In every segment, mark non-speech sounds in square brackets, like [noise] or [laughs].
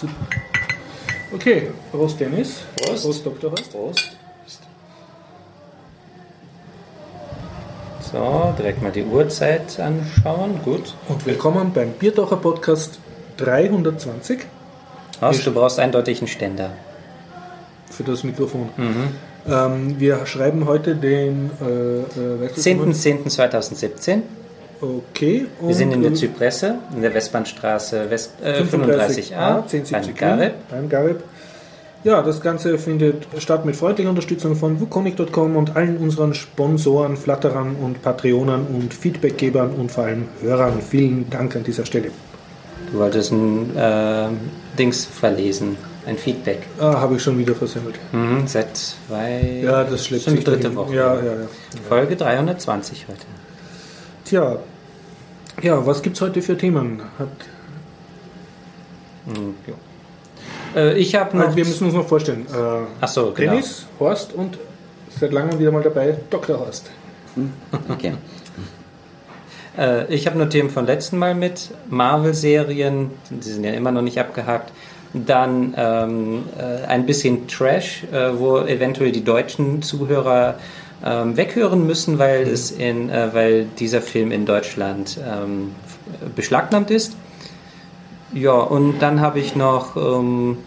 Super. Okay, Prost Dennis. Prost. Prost Dr. Horst. Prost. So, direkt mal die Uhrzeit anschauen. Gut. Und willkommen beim Biertaucher Podcast 320 Horst, du brauchst eindeutig einen Ständer. für das Mikrofon. Mhm. Ähm, wir schreiben heute den äh, äh, weißt du, 10.10.2017. Okay. Wir sind in der ähm, Zypresse, in der Westbahnstraße West, äh, 35a, 35a, 1070 beim Gareb. beim Gareb. Ja, das Ganze findet statt mit freundlicher Unterstützung von wukonic.com und allen unseren Sponsoren, Flatterern und Patreonern und Feedbackgebern und vor allem Hörern. Vielen Dank an dieser Stelle. Du wolltest ein äh, Dings verlesen, ein Feedback. Ah, habe ich schon wieder versemmelt. Mhm, seit zwei. Ja, das schleppt sich die dritte. Woche. Ja, ja, ja. Folge 320 heute. Tja, ja, was gibt's heute für Themen? Hat, Mhm, ja. äh, ich habe noch. wir müssen uns noch vorstellen. Äh, Ach so, genau. Dennis, Horst und seit langem wieder mal dabei Dr. Horst. Okay. [laughs] Äh, ich habe nur Themen von letzten Mal mit. Marvel-Serien, die sind ja immer noch nicht abgehakt. Dann ähm, äh, ein bisschen Trash, äh, wo eventuell die deutschen Zuhörer ähm, weghören müssen, weil, es in, äh, weil dieser Film in Deutschland ähm, beschlagnahmt ist. Ja, und dann habe ich noch ähm,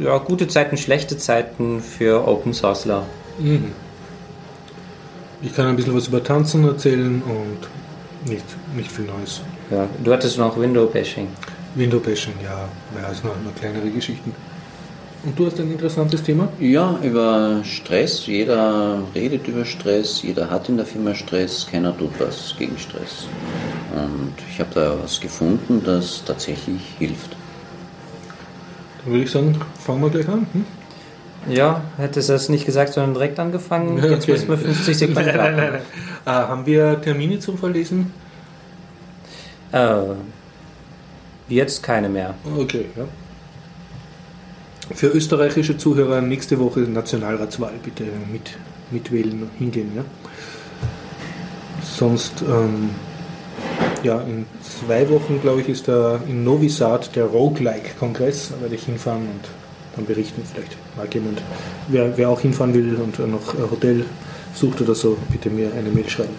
ja, gute Zeiten, schlechte Zeiten für Open Sourceler. Mhm. Ich kann ein bisschen was über Tanzen erzählen und nicht, nicht viel Neues. Ja, du hattest noch Window-Bashing. Window Bashing, ja, ja, ist noch, noch kleinere Geschichten. Und du hast ein interessantes Thema? Ja, über Stress. Jeder redet über Stress, jeder hat in der Firma Stress, keiner tut was gegen Stress. Und ich habe da was gefunden, das tatsächlich hilft. Dann würde ich sagen, fangen wir gleich an. Hm? Ja, hättest du das nicht gesagt, sondern direkt angefangen. Jetzt okay. müssen wir 50 Sekunden Nein, nein, nein, nein. Äh, haben wir Termine zum Verlesen? Äh, jetzt keine mehr. Okay, ja. Für österreichische Zuhörer nächste Woche Nationalratswahl bitte mit, mitwählen, hingehen. Ja? Sonst, ähm, ja, in zwei Wochen, glaube ich, ist da in Novi Sad der Roguelike-Kongress. Da werde ich hinfahren und dann berichten. Vielleicht mag jemand, wer, wer auch hinfahren will und noch ein Hotel sucht oder so, bitte mir eine Mail schreiben.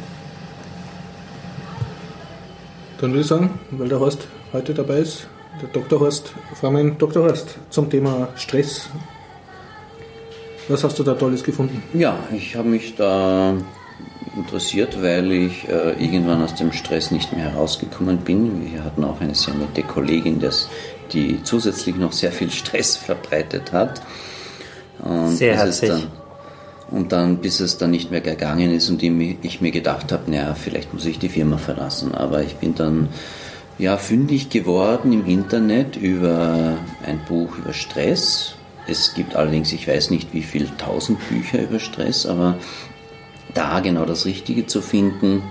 Dann würde ich sagen, weil der Horst heute dabei ist, der Dr. Horst, wir ihn, Dr. Horst, zum Thema Stress. Was hast du da Tolles gefunden? Ja, ich habe mich da interessiert, weil ich äh, irgendwann aus dem Stress nicht mehr herausgekommen bin. Wir hatten auch eine sehr nette Kollegin, das, die zusätzlich noch sehr viel Stress [laughs] verbreitet hat. Und Sehr herzlich. Dann, und dann, bis es dann nicht mehr gegangen ist und ich mir- ich mir gedacht habe, naja, vielleicht muss ich die Firma verlassen. Aber ich bin dann ja, fündig geworden im Internet über ein Buch über Stress. Es gibt allerdings, ich weiß nicht wie viel tausend Bücher über Stress, aber da genau das Richtige zu finden.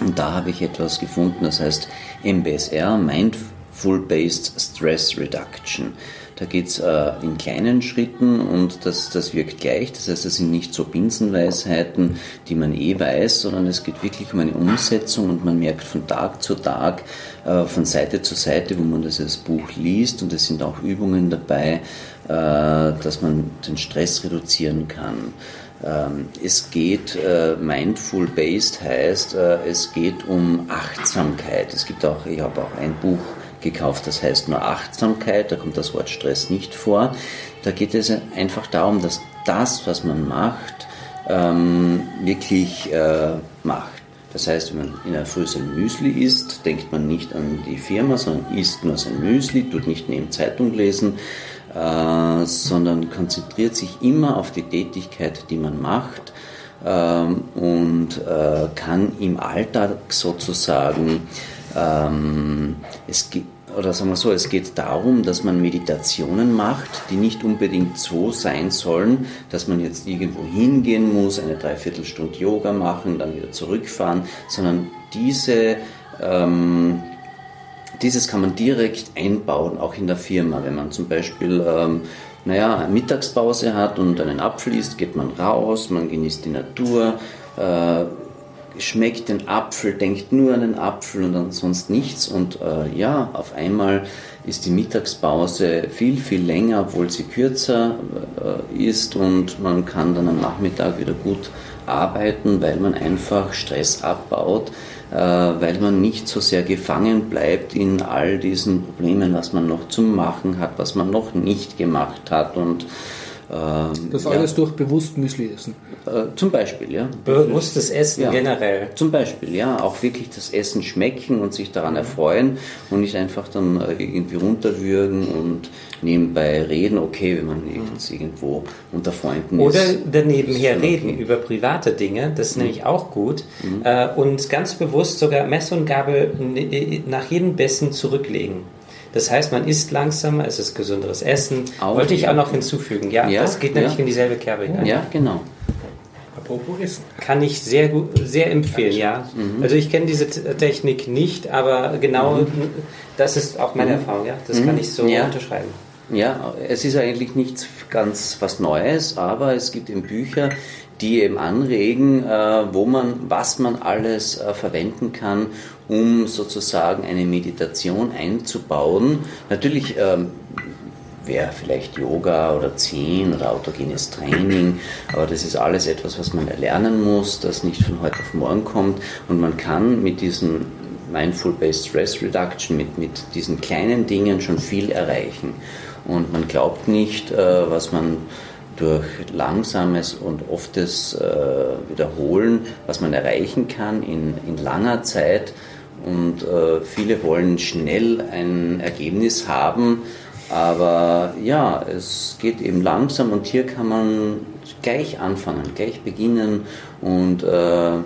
Und da habe ich etwas gefunden, das heißt MBSR, Mindful Based Stress Reduction. Da geht es äh, in kleinen Schritten und das, das wirkt gleich. Das heißt, das sind nicht so Binsenweisheiten, die man eh weiß, sondern es geht wirklich um eine Umsetzung und man merkt von Tag zu Tag, äh, von Seite zu Seite, wo man dieses Buch liest und es sind auch Übungen dabei, äh, dass man den Stress reduzieren kann. Ähm, Es geht, äh, mindful based heißt, es geht um Achtsamkeit. Es gibt auch, ich habe auch ein Buch gekauft, das heißt nur Achtsamkeit, da kommt das Wort Stress nicht vor. Da geht es einfach darum, dass das, was man macht, ähm, wirklich macht. Das heißt, wenn man in der Früh sein Müsli isst, denkt man nicht an die Firma, sondern isst nur sein Müsli, tut nicht neben Zeitung lesen, äh, sondern konzentriert sich immer auf die Tätigkeit, die man macht ähm, und äh, kann im Alltag sozusagen, ähm, es geht, oder sagen wir so, es geht darum, dass man Meditationen macht, die nicht unbedingt so sein sollen, dass man jetzt irgendwo hingehen muss, eine Dreiviertelstunde Yoga machen, dann wieder zurückfahren, sondern diese ähm, dieses kann man direkt einbauen, auch in der Firma. Wenn man zum Beispiel ähm, naja, Mittagspause hat und einen Apfel isst, geht man raus, man genießt die Natur, äh, schmeckt den Apfel, denkt nur an den Apfel und an sonst nichts. Und äh, ja, auf einmal ist die Mittagspause viel, viel länger, obwohl sie kürzer äh, ist und man kann dann am Nachmittag wieder gut arbeiten, weil man einfach Stress abbaut, äh, weil man nicht so sehr gefangen bleibt in all diesen Problemen, was man noch zu machen hat, was man noch nicht gemacht hat und ähm, das alles ja. durch bewusst Müsli essen. Äh, zum Beispiel, ja. Bewusstes Essen ja. generell. Zum Beispiel, ja. Auch wirklich das Essen schmecken und sich daran erfreuen und nicht einfach dann äh, irgendwie runterwürgen und nebenbei reden, okay, wenn man jetzt irgendwo unter Freunden Oder ist. Oder daneben her reden okay. über private Dinge, das ist mhm. nämlich auch gut. Mhm. Äh, und ganz bewusst sogar Messer und Gabel nach jedem Besten zurücklegen. Das heißt, man isst langsamer, es ist gesünderes Essen. Auch, Wollte ich auch noch hinzufügen. Ja, ja das geht nämlich ja. in dieselbe Kerbe hinein. Ja, genau. Apropos Essen. Kann ich sehr gut, sehr empfehlen, ja. Mhm. Also ich kenne diese Technik nicht, aber genau mhm. das ist auch meine mhm. Erfahrung, ja. Das kann mhm. ich so ja. unterschreiben. Ja, es ist eigentlich nichts ganz was Neues, aber es gibt eben Bücher, die eben anregen, äh, wo man, was man alles äh, verwenden kann, um sozusagen eine Meditation einzubauen. Natürlich ähm, wäre vielleicht Yoga oder Zen oder autogenes Training, aber das ist alles etwas, was man erlernen muss, das nicht von heute auf morgen kommt und man kann mit diesen Mindful-Based Stress Reduction, mit, mit diesen kleinen Dingen schon viel erreichen. Und man glaubt nicht, äh, was man durch langsames und oftes äh, Wiederholen, was man erreichen kann in, in langer Zeit. Und äh, viele wollen schnell ein Ergebnis haben, aber ja, es geht eben langsam und hier kann man gleich anfangen, gleich beginnen. Und äh,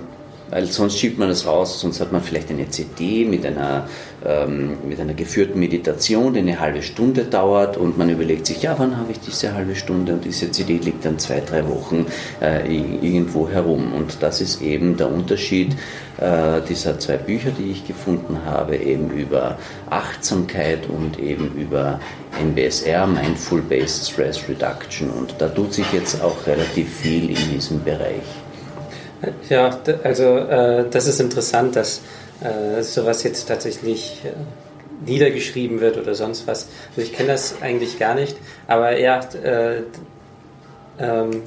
weil sonst schiebt man das raus, sonst hat man vielleicht eine CD mit einer, ähm, mit einer geführten Meditation, die eine halbe Stunde dauert und man überlegt sich, ja, wann habe ich diese halbe Stunde und diese CD liegt dann zwei, drei Wochen äh, irgendwo herum. Und das ist eben der Unterschied äh, dieser zwei Bücher, die ich gefunden habe, eben über Achtsamkeit und eben über MBSR, Mindful Based Stress Reduction. Und da tut sich jetzt auch relativ viel in diesem Bereich. Ja, also äh, das ist interessant, dass äh, sowas jetzt tatsächlich äh, niedergeschrieben wird oder sonst was. Also ich kenne das eigentlich gar nicht, aber ja, äh, ähm,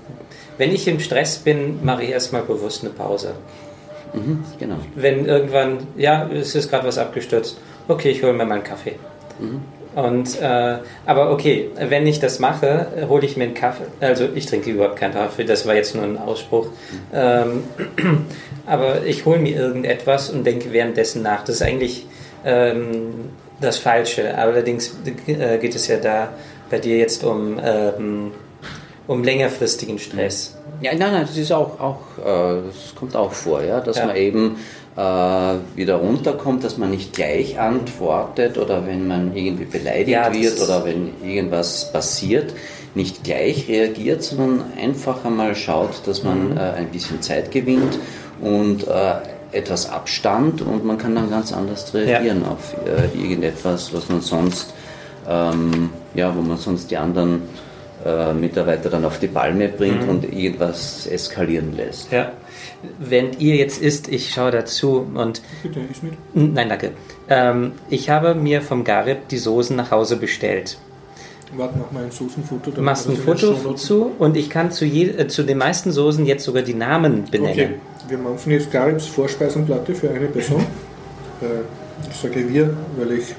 wenn ich im Stress bin, mache ich erstmal bewusst eine Pause. Mhm, genau. Wenn irgendwann, ja, es ist gerade was abgestürzt, okay, ich hole mir mal einen Kaffee. Mhm. Und, äh, aber okay, wenn ich das mache, hole ich mir einen Kaffee. Also ich trinke überhaupt keinen Kaffee, das war jetzt nur ein Ausspruch. Ähm, [clears throat] aber ich hole mir irgendetwas und denke währenddessen nach. Das ist eigentlich ähm, das Falsche. Allerdings äh, geht es ja da bei dir jetzt um, ähm, um längerfristigen Stress. Ja, nein, nein, das ist auch, auch äh, das kommt auch vor, ja, dass ja. man eben äh, wieder runterkommt, dass man nicht gleich antwortet oder wenn man irgendwie beleidigt ja, wird oder wenn irgendwas passiert, nicht gleich reagiert, sondern einfach einmal schaut, dass man mhm. äh, ein bisschen Zeit gewinnt und äh, etwas Abstand und man kann dann ganz anders reagieren ja. auf äh, irgendetwas, was man sonst, ähm, ja, wo man sonst die anderen äh, Mitarbeiter dann auf die Palme bringt mhm. und irgendwas eskalieren lässt. Ja während ihr jetzt isst, ich schaue dazu und. Bitte, ich mit. Nein, danke. Ähm, ich habe mir vom Garib die Soßen nach Hause bestellt. Warte noch mal ein Soßenfoto. Du machst ein Foto zu und ich kann zu, je, äh, zu den meisten Soßen jetzt sogar die Namen benennen. Okay, wir machen jetzt Garibs Vorspeisenplatte für eine Person. Äh, ich sage wir, weil ich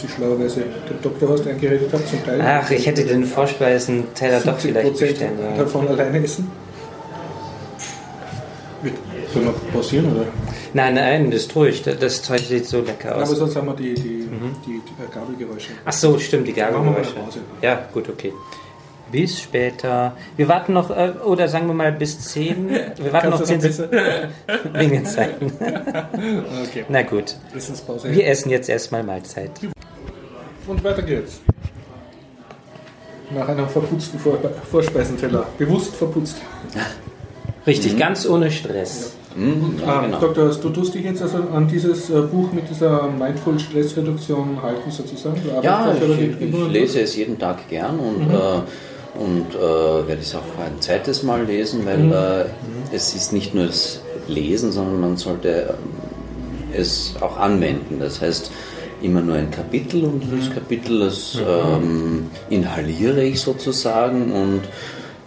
Sie schlauerweise den Doktorhorst eingeredet habe zum Teil. Ach, ich hätte den Vorspeisenteller doch vielleicht bestellen sollen. davon alleine essen. Soll noch pausieren, oder? Nein, nein, das tue ich. Das Zeug sieht so lecker aus. aber sonst haben wir die, die, mhm. die, die Gabelgeräusche. Ach so, stimmt, die Gabelgeräusche. Ja, gut, okay. Bis später. Wir warten noch, äh, oder sagen wir mal bis 10. [laughs] Wir warten noch 10 Sekunden. [laughs] Wegen den Zeiten. [laughs] okay. Na gut. Wir essen jetzt erstmal Mahlzeit. Und weiter geht's. Nach einem verputzten Vor Vorspeisenteller. Bewusst verputzt. Richtig, mhm. ganz ohne Stress. Mhm, ja, genau. Dr. du tust dich jetzt also an dieses äh, Buch mit dieser Mindful Stressreduktion halten sozusagen? ja, ich, ich lese es jeden Tag gern und, mhm. äh, und äh, werde es auch ein zweites Mal lesen, weil mhm. äh, es ist nicht nur das Lesen, sondern man sollte ähm, es auch anwenden. Das heißt, immer nur ein Kapitel und das. Kapitel, das ähm, inhaliere ich sozusagen und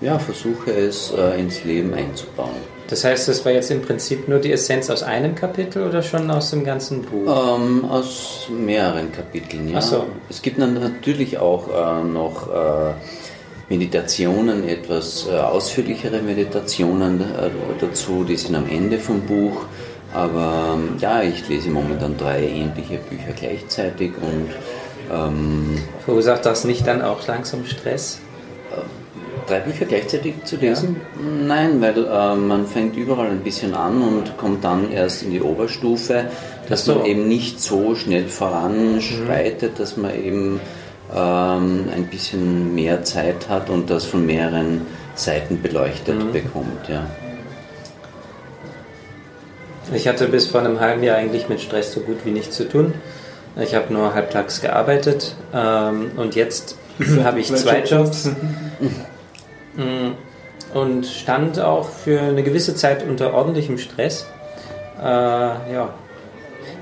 ja, versuche es äh, ins Leben einzubauen. Das heißt, das war jetzt im Prinzip nur die Essenz aus einem Kapitel oder schon aus dem ganzen Buch? Ähm, aus mehreren Kapiteln, ja. So. Es gibt dann natürlich auch äh, noch äh, Meditationen, etwas äh, ausführlichere Meditationen äh, dazu, die sind am Ende vom Buch. Aber ähm, ja, ich lese momentan drei ähnliche Bücher gleichzeitig und ähm, Verursacht das nicht dann auch langsam Stress? drei Bücher gleichzeitig zu lesen? Nein, weil äh, man fängt überall ein bisschen an und kommt dann erst in die Oberstufe, dass so. man eben nicht so schnell voranschreitet, dass man eben ähm, ein bisschen mehr Zeit hat und das von mehreren Seiten beleuchtet bekommt. Ja. Ich hatte bis vor einem halben Jahr eigentlich mit Stress so gut wie nichts zu tun. Ich habe nur halbtags gearbeitet ähm, und jetzt [laughs] habe ich zwei Jobs Mm, und stand auch für eine gewisse Zeit unter ordentlichem Stress. Äh, ja.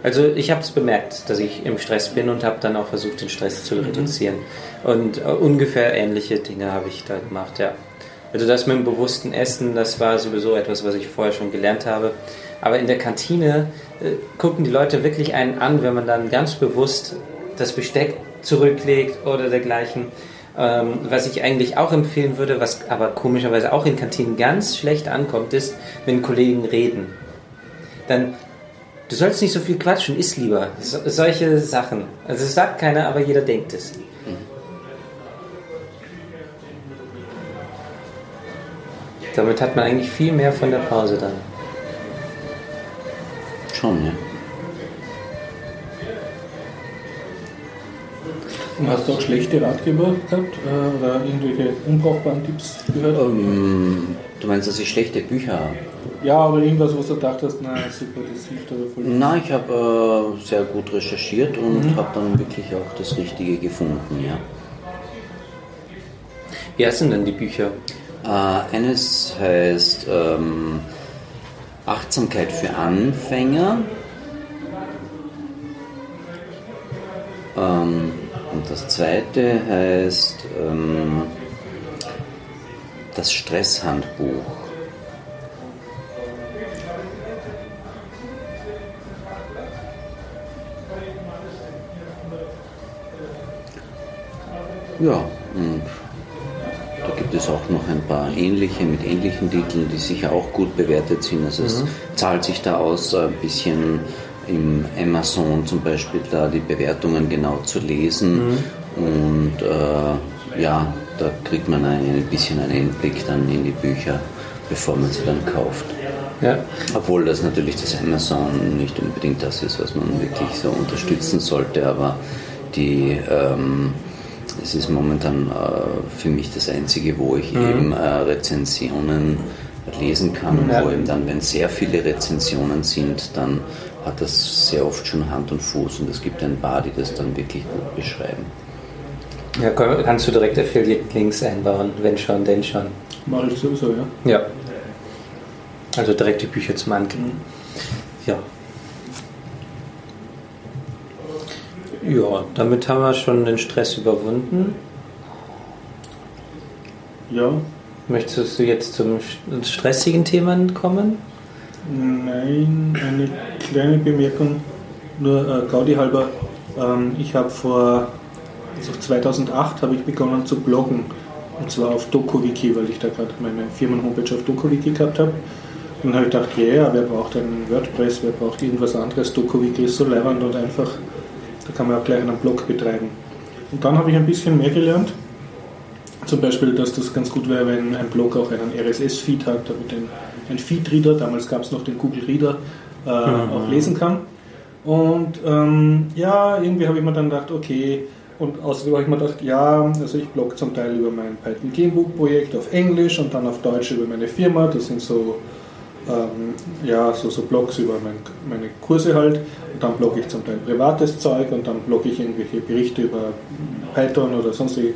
Also ich habe es bemerkt, dass ich im Stress bin und habe dann auch versucht, den Stress zu reduzieren. Und äh, ungefähr ähnliche Dinge habe ich da gemacht, ja. Also das mit dem bewussten Essen, das war sowieso etwas, was ich vorher schon gelernt habe. Aber in der Kantine äh, gucken die Leute wirklich einen an, wenn man dann ganz bewusst das Besteck zurücklegt oder dergleichen. Ähm, was ich eigentlich auch empfehlen würde, was aber komischerweise auch in Kantinen ganz schlecht ankommt, ist, wenn Kollegen reden. Dann, du sollst nicht so viel quatschen, iss lieber. So, solche Sachen. Also es sagt keiner, aber jeder denkt es. Damit hat man eigentlich viel mehr von der Pause dann. Schon, ja. Und hast du auch schlechte Ratgeber gehabt äh, oder irgendwelche unbrauchbaren Tipps gehört? Ähm, du meinst, dass ich schlechte Bücher habe? Ja, aber irgendwas, was du dachtest, na super, das hilft aber voll. Na, ich habe äh, sehr gut recherchiert und habe dann wirklich auch das Richtige gefunden, ja. Wie heißen denn die Bücher? Äh, eines heißt ähm, Achtsamkeit für Anfänger. Ähm, und das zweite heißt ähm, das Stresshandbuch. Ja, gibt es auch noch ein paar ähnliche mit ähnlichen Titeln, die sicher auch gut bewertet sind. Also es zahlt sich da aus, ein bisschen im Amazon zum Beispiel da die Bewertungen genau zu lesen. Und äh, ja, da kriegt man ein, ein bisschen einen Einblick dann in die Bücher, bevor man sie dann kauft. Ja. Obwohl das natürlich das Amazon nicht unbedingt das ist, was man wirklich so unterstützen sollte, aber die, ähm, es ist momentan äh, für mich das einzige, wo ich eben äh, Rezensionen lesen kann, Ja. wo eben dann, wenn sehr viele Rezensionen sind, dann hat das sehr oft schon Hand und Fuß und es gibt ein paar, die das dann wirklich gut beschreiben. ja kann- kannst du direkt Affiliate-Links einbauen, wenn schon, denn schon. Mache ich sowieso, ja. Ja. Also direkt die Bücher zum Anklicken. Ja. Ja, damit haben wir schon den Stress überwunden. Ja, Möchtest du jetzt zum st- stressigen Thema kommen? nein, eine kleine Bemerkung, nur äh, Gaudi halber. Ähm, ich habe vor, also 2008 habe ich begonnen zu bloggen. Und zwar auf DokuWiki, weil ich da gerade meine Firmen-Homepage auf DokuWiki gehabt habe. Und dann habe ich gedacht, ja, yeah, wer braucht einen WordPress, wer braucht irgendwas anderes? DokuWiki ist so leibend und einfach, da kann man auch gleich einen Blog betreiben. Und dann habe ich ein bisschen mehr gelernt. Zum Beispiel, dass das ganz gut wäre, wenn ein Blog auch einen RSS-Feed hat, damit ein, ein Feed-Reader, damals gab es noch den Google Reader, äh, auch lesen kann. Und ähm, ja, irgendwie habe ich mir dann gedacht, okay, und außerdem habe ich mir gedacht, ja, also ich blogge zum Teil über mein Python Gamebook Projekt auf Englisch und dann auf Deutsch über meine Firma. Das sind so, ähm, ja, so, so Blogs über mein, meine Kurse halt. Und dann blogge ich zum Teil privates Zeug und dann blogge ich irgendwelche Berichte über Python oder sonstige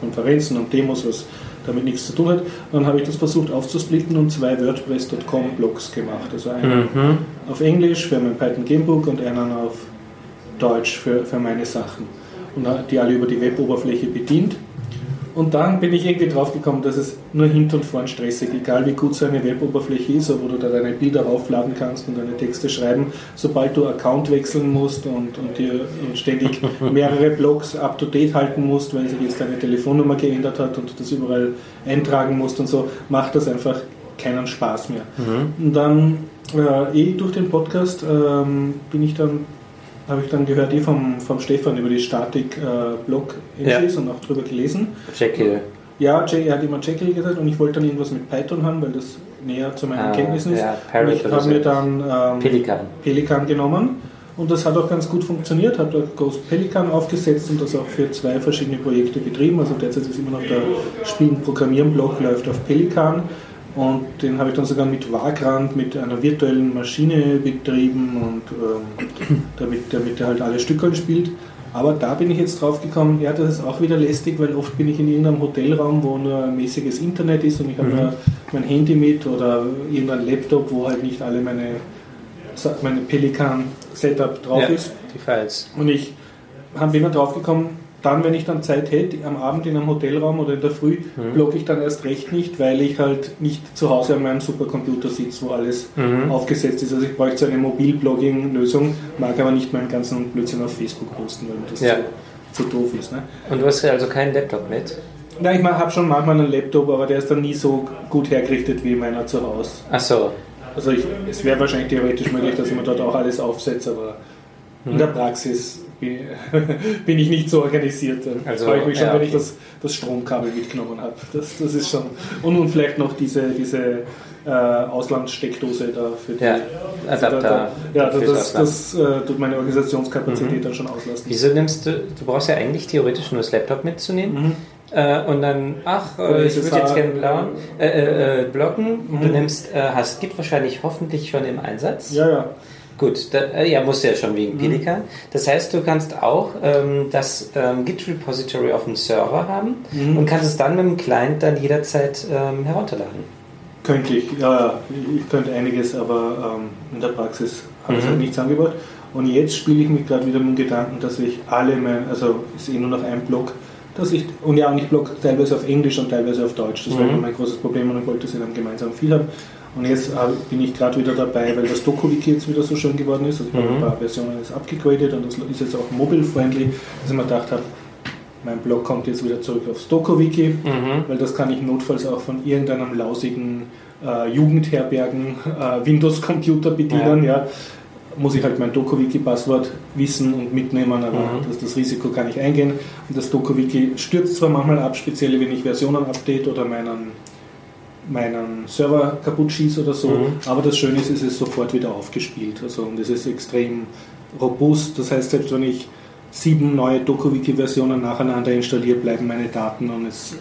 Konferenzen und Demos, was damit nichts zu tun hat. Dann habe ich das versucht aufzusplitten und zwei WordPress.com Blogs gemacht. Also einen Mhm. auf Englisch für mein Python Gamebook und einen auf Deutsch für, für meine Sachen und die alle über die Weboberfläche bedient. Und dann bin ich irgendwie drauf gekommen, dass es nur hinten und vorn stressig, egal wie gut so eine Weboberfläche ist, wo du da deine Bilder aufladen kannst und deine Texte schreiben, sobald du Account wechseln musst und, und dir ständig [laughs] mehrere Blogs up to date halten musst, weil sich jetzt deine Telefonnummer geändert hat und du das überall eintragen musst und so, macht das einfach keinen Spaß mehr. Mhm. Und dann äh, eh durch den Podcast ähm, bin ich dann habe ich dann gehört, eh vom, vom Stefan über die Statik-Blog-Entries äh, und auch drüber gelesen. Jekyll. Ja, er hat immer Jekyll gesagt und ich wollte dann irgendwas mit Python haben, weil das näher zu meinen ah, Kenntnissen ist. Ja, und ich habe mir dann ähm, Pelikan. Pelikan genommen und das hat auch ganz gut funktioniert, habe da Ghost Pelikan aufgesetzt und das auch für zwei verschiedene Projekte betrieben. Also derzeit ist immer noch der Spielen Programmieren Blog läuft auf Pelikan und den habe ich dann sogar mit Vagrant, mit einer virtuellen Maschine betrieben und ähm, damit, damit er halt alle Stücke spielt. Aber da bin ich jetzt drauf gekommen, ja, das ist auch wieder lästig, weil oft bin ich in irgendeinem Hotelraum, wo nur ein mäßiges Internet ist und ich habe mhm. mein Handy mit oder irgendein Laptop, wo halt nicht alle meine, meine Pelikan-Setup drauf ja, ist. Die Files. Und ich bin dann drauf gekommen, dann, wenn ich dann Zeit hätte, am Abend in einem Hotelraum oder in der Früh, mhm. blogge ich dann erst recht nicht, weil ich halt nicht zu Hause an meinem Supercomputer sitze, wo alles mhm. aufgesetzt ist. Also ich bräuchte so eine Mobilblogging-Lösung, mag aber nicht meinen ganzen Blödsinn auf Facebook posten, weil das ja. zu, zu, doof ist. Ne? Und du hast ja also keinen Laptop mit? Nein, ich habe schon manchmal einen Laptop, aber der ist dann nie so gut hergerichtet wie meiner zu Hause. Ach so. Also ich, es wäre wahrscheinlich theoretisch möglich, dass ich mir dort auch alles aufsetze, aber mhm. in der Praxis [laughs] bin ich nicht so organisiert. Dann also, freue ich mich schon, ja, okay. wenn ich das, das Stromkabel mitgenommen habe. Das, das ist schon. Und nun vielleicht noch diese, diese äh, Auslandssteckdose da für die ja, Adapter. Da, ja, das, das, das äh, tut meine Organisationskapazität mhm. dann schon auslasten. Wieso nimmst du, du brauchst ja eigentlich theoretisch nur das Laptop mitzunehmen. Mhm. Äh, und dann, ach, äh, ich würde jetzt gerne blauen, äh, äh, blocken. Mhm. Du nimmst, hast Git wahrscheinlich hoffentlich schon im Einsatz. Ja, ja. Gut, da, äh, ja, musst du ja schon wegen mhm. Pelikan. Das heißt, du kannst auch ähm, das ähm, Git-Repository auf dem Server haben mhm. und kannst es dann mit dem Client dann jederzeit ähm, herunterladen. Könnte ich, ja, ich könnte einiges, aber ähm, in der Praxis habe ich mhm. halt nichts angebaut. Und jetzt spiele ich mich gerade wieder mit dem Gedanken, dass ich alle mein, also ist eh nur noch ein Blog, dass ich, und ja, und ich blog teilweise auf Englisch und teilweise auf Deutsch. Das war mhm. immer mein großes Problem und ich wollte es in einem gemeinsamen viel haben. Und jetzt bin ich gerade wieder dabei, weil das DokuWiki jetzt wieder so schön geworden ist. Also ich mhm. habe ein paar Versionen jetzt abgegradet und das ist jetzt auch mobile-friendly, dass ich mir gedacht habe, mein Blog kommt jetzt wieder zurück aufs DokuWiki, mhm. weil das kann ich notfalls auch von irgendeinem lausigen äh, Jugendherbergen äh, Windows-Computer bedienen. Ja. ja. Muss ich halt mein DokuWiki-Passwort wissen und mitnehmen, aber mhm. das, das, Risiko kann ich eingehen. Und das DokuWiki stürzt zwar manchmal ab, speziell wenn ich Versionen update oder meinen meinen Server kaputt schieße oder so. Mhm. Aber das Schöne ist, es ist sofort wieder aufgespielt. Also, und es ist extrem robust. Das heißt, selbst wenn ich sieben neue DokuWiki-Versionen nacheinander installiere, bleiben meine Daten und es,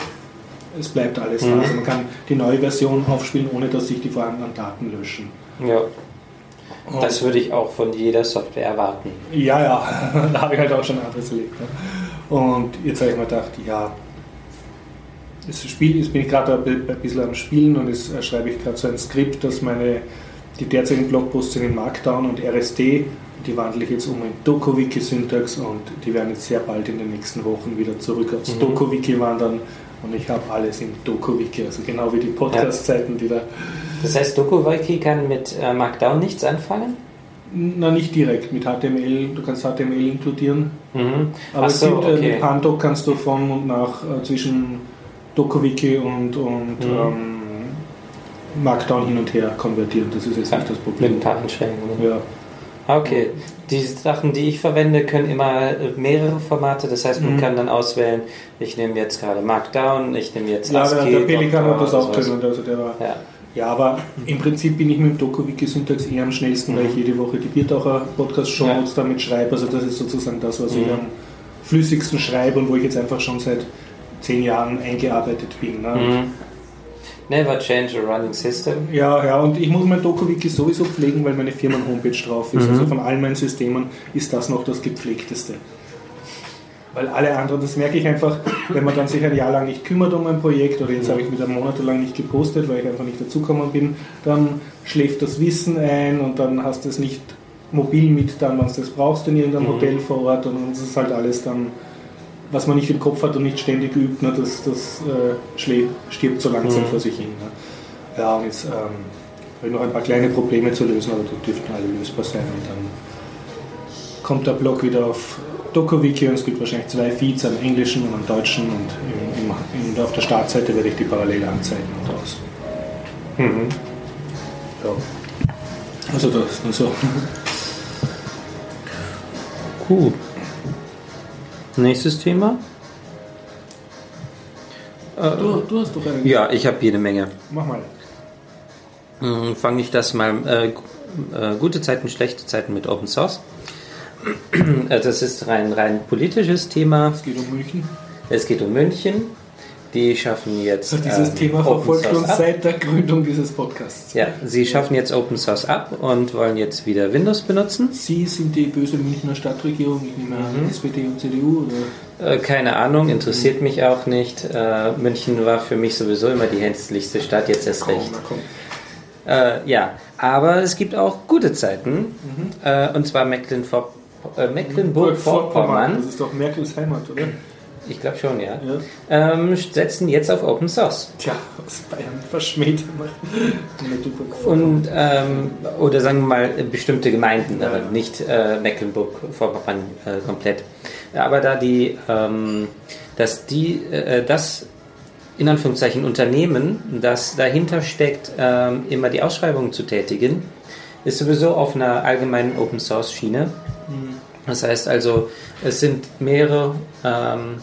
es bleibt alles mhm. da. Also man kann die neue Version aufspielen, ohne dass sich die vorhandenen Daten löschen. Ja. Das würde ich auch von jeder Software erwarten. Ja, ja, [laughs] da habe ich halt auch schon anderes erlebt. Ne? Und jetzt habe ich mir gedacht, ja, das Spiel, jetzt bin ich gerade ein bisschen am Spielen und jetzt äh, schreibe ich gerade so ein Skript, dass meine die derzeitigen Blogposts sind in Markdown und RST, die wandle ich jetzt um in DokuWiki-Syntax und die werden jetzt sehr bald in den nächsten Wochen wieder zurück aufs mhm. DokuWiki wandern und ich habe alles im DokuWiki, also genau wie die Podcast-Zeiten, die da. Das heißt, DokuWiki kann mit äh, Markdown nichts anfangen? Na, nicht direkt mit HTML, du kannst HTML inkludieren. Mhm. Aber so, gibt, äh, okay. mit Pandoc kannst du von und nach äh, zwischen DokuWiki und, und mhm. ähm, Markdown hin und her konvertieren. Das ist jetzt ja, nicht das Problem. Mit Einschränkungen. Ja. Ah, okay, die Sachen, die ich verwende, können immer mehrere Formate. Das heißt, man mhm. kann dann auswählen, ich nehme jetzt gerade Markdown, ich nehme jetzt Ja, ASCII der Pelikan hat das auch können. Also der war, ja. ja, aber im Prinzip bin ich mit dem DokuWiki-Syntax eher am schnellsten, mhm. weil ich jede Woche die Biertaucher Podcast-Shows ja. damit schreibe. Also das ist sozusagen das, was mhm. ich am flüssigsten schreibe und wo ich jetzt einfach schon seit zehn Jahren eingearbeitet bin. Ne? Mhm. Never change a running system. Ja, ja, und ich muss mein DokuWiki sowieso pflegen, weil meine Firmen-Homepage drauf ist. Mhm. Also von all meinen Systemen ist das noch das gepflegteste. Weil alle anderen, das merke ich einfach, wenn man dann sich ein Jahr lang nicht kümmert um ein Projekt oder jetzt habe ich wieder monatelang nicht gepostet, weil ich einfach nicht dazugekommen bin, dann schläft das Wissen ein und dann hast du es nicht mobil mit, dann, wenn du das brauchst in irgendeinem Mhm. Hotel vor Ort und das ist halt alles dann, was man nicht im Kopf hat und nicht ständig übt, ne, das, das äh, stirbt so langsam Mhm. vor sich hin. Ne. Ja, und jetzt ähm, habe ich noch ein paar kleine Probleme zu lösen, aber die dürften alle lösbar sein und dann kommt der Blog wieder auf DokuWiki und es gibt wahrscheinlich zwei Feeds, einen englischen und einen deutschen und im, im, auf der Startseite werde ich die parallel anzeigen und aus. Mhm. Ja. Also das nur so. Gut. Nächstes Thema. Du, du hast doch einen. ja, ich habe jede Menge. Mach mal. Hm, Fange ich das mal. Äh, äh, gute Zeiten, schlechte Zeiten mit Open Source. Äh, Das ist rein, rein politisches Thema. Es geht um München. Es geht um München. Die schaffen jetzt. Also dieses ähm, Thema verfolgt uns seit der Gründung dieses Podcasts. Ja, sie schaffen jetzt Open Source ab und wollen jetzt wieder Windows benutzen. Sie sind die böse Münchner Stadtregierung, ich nehme an Mhm. SPD und CDU oder Äh, keine Ahnung, interessiert mich auch nicht. Äh, München war für mich sowieso immer die hässlichste Stadt, jetzt erst recht. na komm. Äh, ja, aber es gibt auch gute Zeiten. Mhm. Äh, und zwar Mecklenburg- äh, Mecklenburg-Vorpommern. Das ist doch Merkels Heimat, oder? Ich glaube schon, ja. Ja. Ähm, setzen jetzt auf Open Source. Tja, aus Bayern verschmäht. Und, ähm, oder sagen wir mal äh, bestimmte Gemeinden, Ja. aber nicht äh, Mecklenburg-Vorpommern äh, komplett. Aber da die, ähm, dass die, äh, das in Anführungszeichen Unternehmen, das dahinter steckt, ähm, immer die Ausschreibungen zu tätigen, ist sowieso auf einer allgemeinen Open Source Schiene. Das heißt also, es sind mehrere ähm,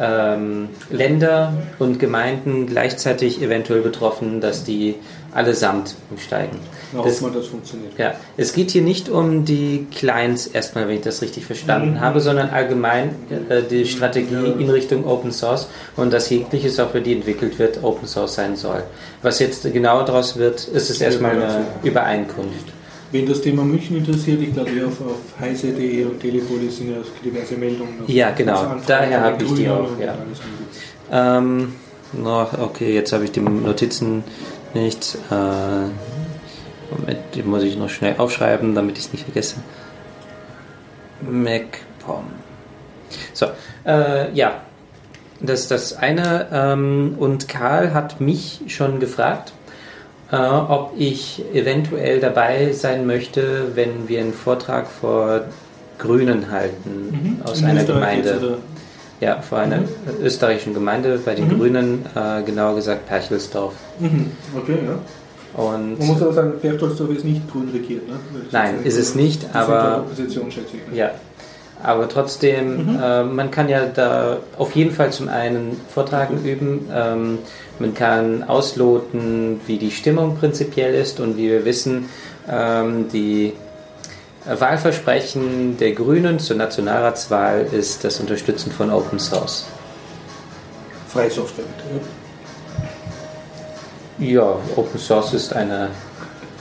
ähm, Länder und Gemeinden gleichzeitig eventuell betroffen, dass die allesamt steigen. Na, Das- wir, das funktioniert. ja, es geht hier nicht um die Clients erstmal, wenn ich das richtig verstanden Mhm. habe, sondern allgemein äh, die Strategie Ja. in Richtung Open Source und dass jegliche Software, die entwickelt wird, Open Source sein soll. Was jetzt genau daraus wird, ist es erstmal eine Übereinkunft. Wen das Thema München interessiert, ich glaube, auf, auf heise.de und Telepolis sind ja diverse Meldungen. Ja, genau. Daher habe ich die auch, ja. Ähm, noch, okay, jetzt habe ich die Notizen nicht. Äh, Moment, die muss ich noch schnell aufschreiben, damit ich es nicht vergesse. MacPom. So, äh, ja, das ist das eine. Ähm, und Karl hat mich schon gefragt, äh, ob ich eventuell dabei sein möchte, wenn wir einen Vortrag vor Grünen halten aus In einer Österreich Gemeinde. Ja, vor einer österreichischen Gemeinde, bei den Mhm. Grünen, äh, genauer gesagt Perchelsdorf. Mhm. Okay, ja. Und Man muss aber sagen, Berchtoldsdorf ist nicht grün regiert, ne? Nein, ist es nicht, aber- Opposition, schätze ich. Ne? ja, aber trotzdem, Mhm. äh, man kann ja da auf jeden Fall zum einen Vortragen üben, ähm, man kann ausloten, wie die Stimmung prinzipiell ist und wie wir wissen, ähm, die Wahlversprechen der Grünen zur Nationalratswahl ist das Unterstützen von Open Source. Freie Software. bitte, Ja, Open Source ist eine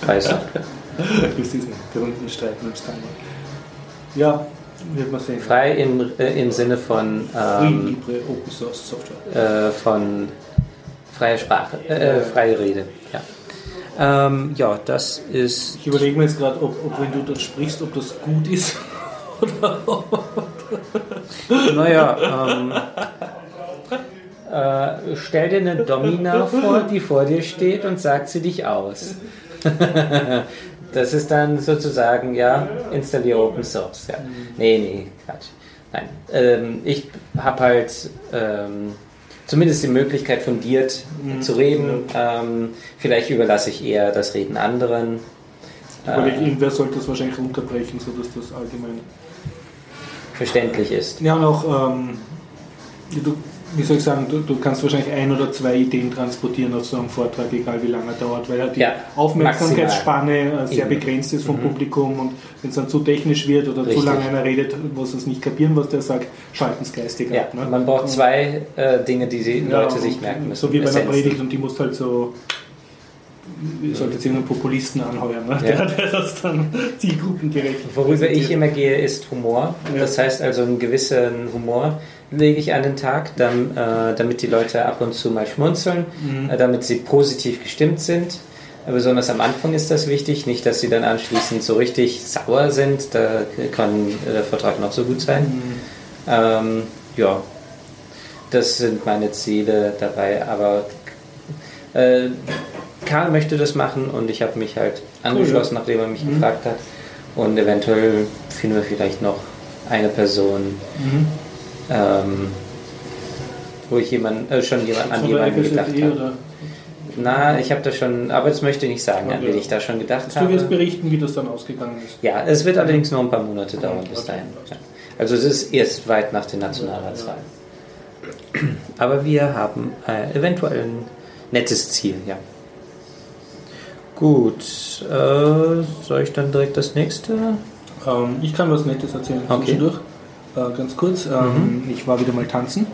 Weise. Ja. [laughs] Bis diesen berühmten Streit mit dem Steiner. Ja. Frei im, äh, im Sinne von, ähm, äh, von freier Sprache, äh, freie Rede. Ja. Ähm, ja, das ist. Ich überlege mir jetzt gerade, ob, ob wenn du das sprichst, ob das gut ist. [laughs] Oder Naja, ähm, äh, stell dir eine Domina vor, die vor dir steht und sagt sie dich aus. [laughs] das ist dann sozusagen, ja, installiere Open Source. Ja. Nee, nee, Quatsch. Nein, ähm, ich habe halt ähm, zumindest die Möglichkeit, fundiert zu reden. Ähm, vielleicht überlasse ich eher das Reden anderen. Überlege, Äh, irgendwer sollte das wahrscheinlich runterbrechen, sodass das allgemein. verständlich ist. Ja, und auch, ähm, du, wie soll ich sagen, du, du kannst wahrscheinlich ein oder zwei Ideen transportieren auf so einem Vortrag, egal wie lange er dauert, weil halt die Ja, Aufmerksamkeitsspanne äh, sehr Eben. begrenzt ist vom Mhm. Publikum und wenn es dann zu technisch wird oder zu Richtig. lange einer redet, wo sie es nicht kapieren, was der sagt, schalten es geistig Ja, ab. Ne? man braucht zwei äh, Dinge, die die Ja, Leute sich merken müssen. So wie bei einer. Predigt und die muss halt so. Ihr solltet jetzt irgendeinen Populisten anheuern, ne? Ja. [laughs] der, der das dann zielgruppengerecht Worüber ich immer gehe, ist Humor. Ja. Das heißt also, einen gewissen Humor lege ich an den Tag, dann, äh, damit die Leute ab und zu mal schmunzeln, Mhm. äh, damit sie positiv gestimmt sind. Besonders am Anfang ist das wichtig, nicht, dass sie dann anschließend so richtig sauer sind. Da kann der Vertrag noch so gut sein. Mhm. Ähm, ja, das sind meine Ziele dabei. Aber äh, Karl möchte das machen und ich habe mich halt angeschlossen, cool. nachdem er mich mhm. gefragt hat. Und eventuell finden wir vielleicht noch eine Person, mhm. Ähm, wo ich jemand, äh, schon jemand, an jemanden gedacht habe. Na, ich habe das schon, aber das möchte ich nicht sagen, an wen ich da schon gedacht habe. Du wirst berichten, wie das dann ausgegangen ist. Ja, es wird allerdings noch ein paar Monate dauern bis dahin. Also es ist erst weit nach den Nationalratswahlen. Aber wir haben äh, eventuell ein nettes Ziel, ja. Gut, äh, soll ich dann direkt das nächste? Ähm, ich kann was Nettes erzählen okay. zwischendurch. Äh, ganz kurz, ähm, mhm. ich war wieder mal tanzen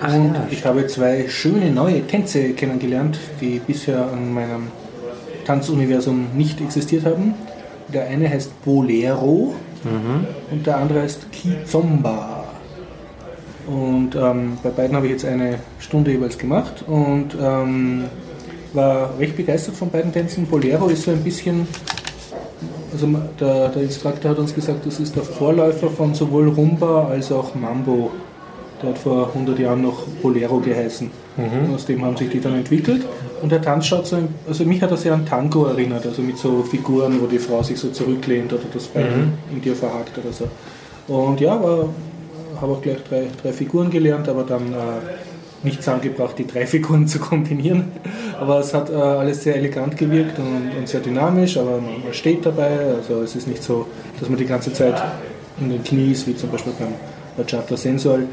Ach, und ja. ich habe zwei schöne neue Tänze kennengelernt, die bisher an meinem Tanzuniversum nicht existiert haben. Der eine heißt Bolero mhm. und der andere heißt Kizomba. Und ähm, bei beiden habe ich jetzt eine Stunde jeweils gemacht und ähm, war recht begeistert von beiden Tänzen. Bolero ist so ein bisschen, also der, der Instruktor hat uns gesagt, das ist der Vorläufer von sowohl Rumba als auch Mambo. Der hat vor 100 Jahren noch Bolero geheißen. Mhm. Aus dem haben sich die dann entwickelt. Und der Tanz schaut so, also mich hat er sehr an Tango erinnert, also mit so Figuren, wo die Frau sich so zurücklehnt oder das Bein mhm. in dir verhakt oder so. Und ja, habe auch gleich drei, drei Figuren gelernt, aber dann äh, nichts angebracht, die drei Figuren [laughs] zu kombinieren. Aber es hat äh, alles sehr elegant gewirkt und, und, sehr dynamisch, aber man steht dabei. Also es ist nicht so, dass man die ganze Zeit in den Knies, wie zum Beispiel beim Bachata Sensual,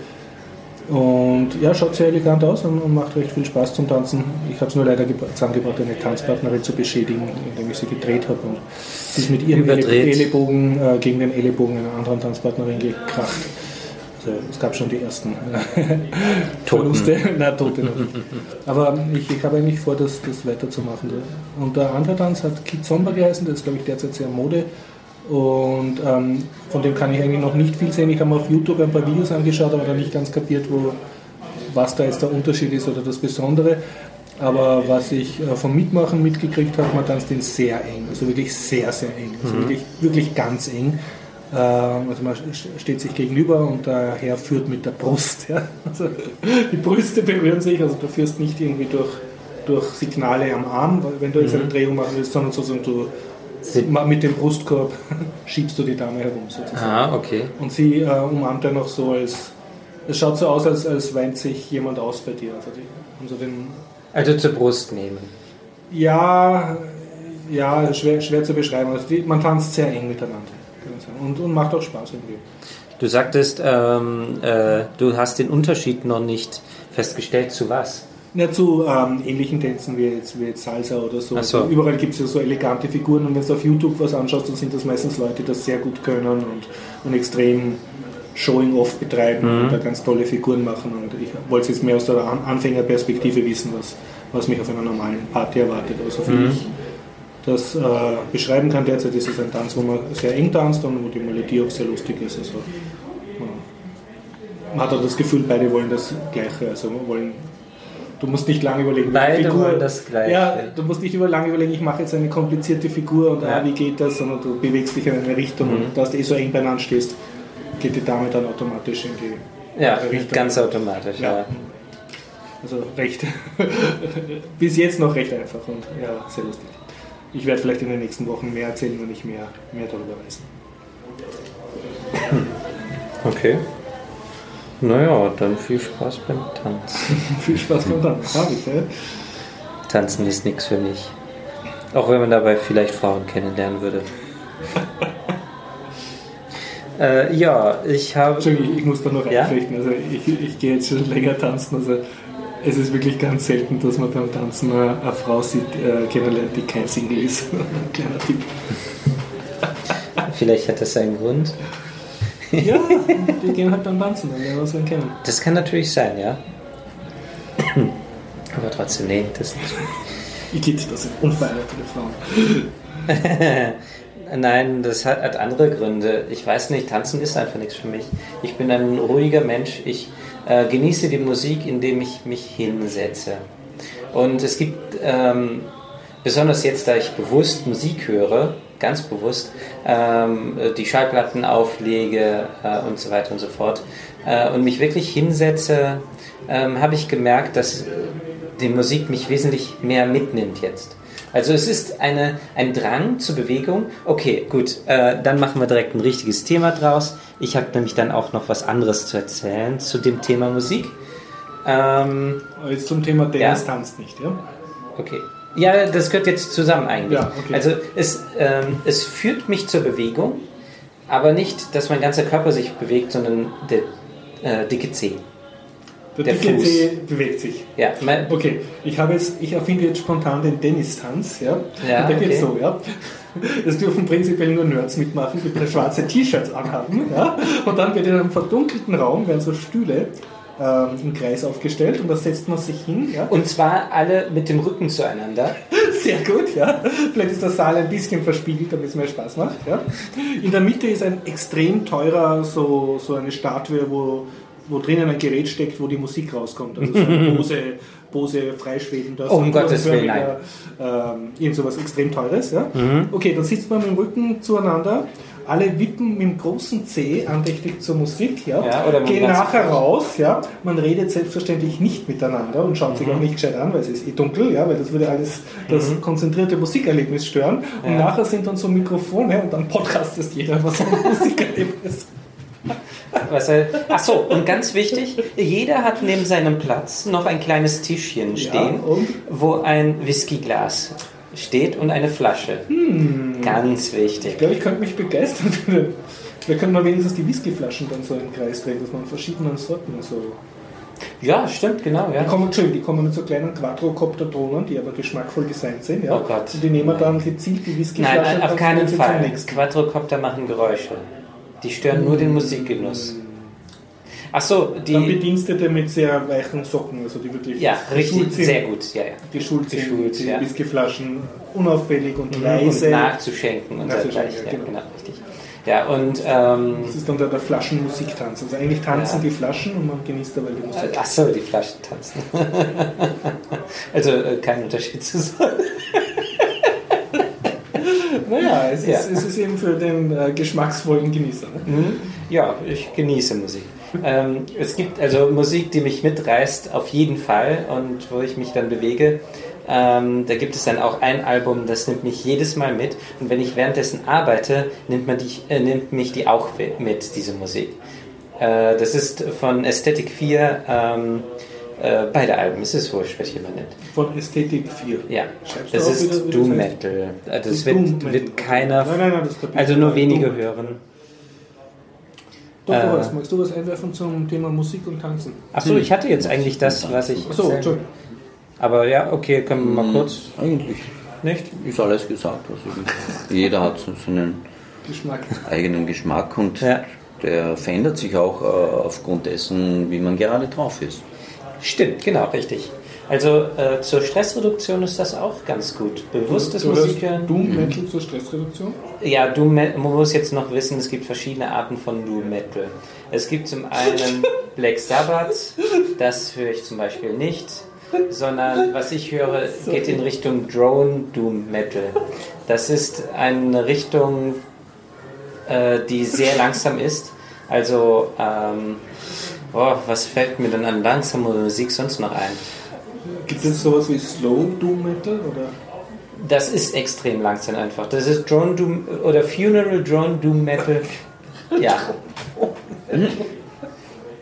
und ja, schaut sehr elegant aus und, und macht recht viel Spaß zum Tanzen. Ich habe es nur leider zusammengebracht, eine Tanzpartnerin zu beschädigen, indem ich sie gedreht habe. Und sie ist mit ihrem Überdreht. Ellenbogen äh, gegen den Ellenbogen einer anderen Tanzpartnerin gekracht. Es gab schon die ersten [laughs] Verluste. [laughs] Nein, Tote noch nicht. Aber ich, ich habe eigentlich vor, das, das weiterzumachen. Und der andere Tanz hat Kizomba geheißen, das ist glaube ich derzeit sehr Mode. Und ähm, von dem kann ich eigentlich noch nicht viel sehen. Ich habe mir auf YouTube ein paar Videos angeschaut, aber dann nicht ganz kapiert, wo, was da jetzt der Unterschied ist oder das Besondere. Aber was ich äh, vom Mitmachen mitgekriegt habe, man tanzt den sehr eng, also wirklich sehr, sehr eng, also mhm. wirklich, wirklich ganz eng. Äh, also man steht sich gegenüber und der Herr führt mit der Brust. Ja? [laughs] Also die Brüste berühren sich, also du führst nicht irgendwie durch, durch Signale am Arm, wenn du jetzt eine mhm. Drehung machen willst, sondern sozusagen du mit dem Brustkorb [laughs] schiebst du die Dame herum sozusagen. Ah, okay. Und sie äh, umarmt er noch so als. Es schaut so aus, als, als weint sich jemand aus bei dir. Also, die, so den, also zur Brust nehmen. Ja, ja, schwer, schwer zu beschreiben. Also die, man tanzt sehr eng miteinander. Und, und macht auch Spaß irgendwie. Du sagtest, ähm, äh, du hast den Unterschied noch nicht festgestellt. Zu was? Ja, zu ähm, ähnlichen Tänzen wie jetzt, wie jetzt Salsa oder so. so. Also überall gibt es ja so elegante Figuren und wenn du auf YouTube was anschaust, dann sind das meistens Leute, die das sehr gut können und, und extrem Showing-off betreiben mhm. und da ganz tolle Figuren machen. Und ich wollte jetzt mehr aus der Anfängerperspektive wissen, was, was mich auf einer normalen Party erwartet. Also für mhm. ich das äh, beschreiben kann derzeit, ist es ein Tanz, wo man sehr eng tanzt und wo die Melodie auch sehr lustig ist. Also, man hat auch das Gefühl, beide wollen das Gleiche, also wollen Du musst nicht lange überlegen, Beide Figur, wollen das Gleiche. Ja, du musst nicht über lange überlegen, ich mache jetzt eine komplizierte Figur und ja. ah, wie geht das, sondern du bewegst dich in eine Richtung mhm. und da du eh so eng beieinander stehst, geht die Dame dann automatisch in die ja, Richtung. ganz automatisch, ja. ja. Also recht, [laughs] bis jetzt noch recht einfach und ja, sehr lustig. Ich werde vielleicht in den nächsten Wochen mehr erzählen, wenn ich mehr, mehr darüber weiß. Okay. Naja, dann viel Spaß beim Tanzen. [laughs] viel Spaß beim Tanzen, habe ich, ja? Tanzen ist nichts für mich. Auch wenn man dabei vielleicht Frauen kennenlernen würde. [laughs] äh, ja, ich habe. Entschuldigung, ich muss da noch ja? einflechten. Also ich, ich gehe jetzt schon länger tanzen. Also es ist wirklich ganz selten, dass man beim Tanzen eine, eine Frau sieht, äh, kennenlernt, die kein Single ist. [laughs] Kleiner Tipp. Vielleicht hat das seinen Grund. Ja, [laughs] die gehen halt dann tanzen, dann werden wir uns dann kennen. Das kann natürlich sein, ja. Aber trotzdem, nee, das nicht. Igitt, das sind unverheiratete Frauen. [laughs] Nein, das hat, hat, andere Gründe. Ich weiß nicht, tanzen ist einfach nichts für mich. Ich bin ein ruhiger Mensch. Ich äh, genieße die Musik, indem ich mich hinsetze. Und es gibt ähm, besonders jetzt, da ich bewusst Musik höre, ganz bewusst, ähm, die Schallplatten auflege äh, und so weiter und so fort äh, und mich wirklich hinsetze, ähm, habe ich gemerkt, dass die Musik mich wesentlich mehr mitnimmt jetzt. Also es ist eine, ein Drang zur Bewegung. Okay, gut, äh, dann machen wir direkt ein richtiges Thema draus. Ich habe nämlich dann auch noch was anderes zu erzählen zu dem Thema Musik. Ähm, Jetzt zum Thema Dennis ja. tanzt nicht, ja? Okay. Ja, das gehört jetzt zusammen eigentlich. Ja, okay. Also es, ähm, es führt mich zur Bewegung, aber nicht, dass mein ganzer Körper sich bewegt, sondern der äh, dicke Zeh. Der, Der dicke Fuß. Zeh bewegt sich. Ja, Okay, ich habe jetzt, ich erfinde jetzt spontan den Dennis-Tanz, ja. Ja, der geht okay. so, ja. Es dürfen prinzipiell nur Nerds mitmachen, die schwarze T-Shirts anhaben, ja. Und dann wird in einem verdunkelten Raum werden so Stühle ähm, im Kreis aufgestellt und da setzt man sich hin, ja. und zwar alle mit dem Rücken zueinander. [laughs] Sehr gut, ja. Vielleicht ist der Saal ein bisschen verspiegelt, damit es mehr Spaß macht. Ja. In der Mitte ist ein extrem teurer, so, so eine Statue, wo, wo drinnen ein Gerät steckt, wo die Musik rauskommt. Also so ein Bose, [laughs] Bose freischwebender, Oh, um Gottes Willen, Mhm. ähm, irgend sowas extrem teures. Ja. Okay, dann sitzt man mit dem Rücken zueinander. Alle wippen mit dem großen C andächtig zur Musik, ja, Ja, gehen nachher raus, ja. Man redet selbstverständlich nicht miteinander und schaut sich Mhm. auch nicht gescheit an, weil es ist eh dunkel, ja, weil das würde alles das konzentrierte Musikerlebnis stören. Und Mhm. Ja. nachher sind dann so Mikrofone und dann podcastet jeder was ein [laughs] Musikerlebnis. [laughs] Was er, ach so, und ganz wichtig, jeder hat neben seinem Platz noch ein kleines Tischchen stehen, und? wo ein Whiskyglas steht und eine Flasche. Ganz wichtig. Ich glaube, ich könnte mich begeistern. Wir können mal wenigstens die Whiskyflaschen dann so im Kreis drehen, dass man verschiedenen Sorten so. Ja, stimmt, genau. Die Ja. kommen, Entschuldigung, die kommen mit so kleinen Quadrocopter-Drohnen, die aber geschmackvoll designt sind. Ja. Oh Gott. Und die nehmen dann gezielt die Whiskyflasche Nein, und auf keinen Fall. Quadrocopter machen Geräusche. Die stören nur den Musikgenuss. Ach so, Dann die. Bedienstete mit sehr weichen Socken, also die wirklich Ja, richtig, sind, sehr gut. Ja, ja. geschult sind, Geschult, die ja. Whiskyflaschen unauffällig und Und leise. nachzuschenken und Nachzuschenken, ja, genau. genau, richtig. Ja, und. Ähm, Das ist dann der, der Flaschenmusiktanz. Also eigentlich tanzen Ja. die Flaschen und man genießt dabei die Musik. Ach so, die Flaschen tanzen. [laughs] also äh, kein Unterschied zu sagen. Naja, es, Ja. ist, es ist eben für den äh, geschmacksvollen Genießer. Ne? Mhm. Ja, ich genieße Musik. Ähm, es gibt also Musik, die mich mitreißt, auf jeden Fall und wo ich mich dann bewege. Ähm, da gibt es dann auch ein Album, das nimmt mich jedes Mal mit. Und wenn ich währenddessen arbeite, nimmt, man die, äh, nimmt mich die auch mit, diese Musik. Äh, das ist von Aesthetic 4, ähm, äh, beide Alben. Es ist wurscht, welche man nimmt. Von Ästhetik 4. Ja, Schreibst das ist Doom? Metal. Äh, Das Doom wird, Metal. wird keiner, Nein, nein, nein, das also nur wenige Doom. hören. Doch, Äh. was, magst du was einwerfen zum Thema Musik und Tanzen? Achso, ich hatte jetzt eigentlich das, was ich. Achso, Entschuldigung. Aber ja, okay, können wir mal kurz. Eigentlich Nicht? ist alles gesagt, was ich Jeder hat so seinen Geschmack. eigenen Geschmack und Ja. der verändert sich auch äh, aufgrund dessen, wie man gerade drauf ist. Stimmt, genau, richtig. Also äh, zur Stressreduktion ist das auch ganz gut. Bewusstes Du hörst Musik hören. Doom Metal zur Stressreduktion? Ja, Doom Me- man muss jetzt noch wissen, es gibt verschiedene Arten von Doom Metal. Es gibt zum einen [laughs] Black Sabbath, das höre ich zum Beispiel nicht, sondern was ich höre, geht in Richtung Drone Doom Metal. Das ist eine Richtung, äh, die sehr langsam ist. Also, ähm, oh, was fällt mir denn an langsamer Musik sonst noch ein? Gibt es sowas wie Slow Doom Metal? Oder? Das ist extrem langsam einfach. Das ist Drone Doom oder Funeral Drone Doom Metal. Ja. [laughs]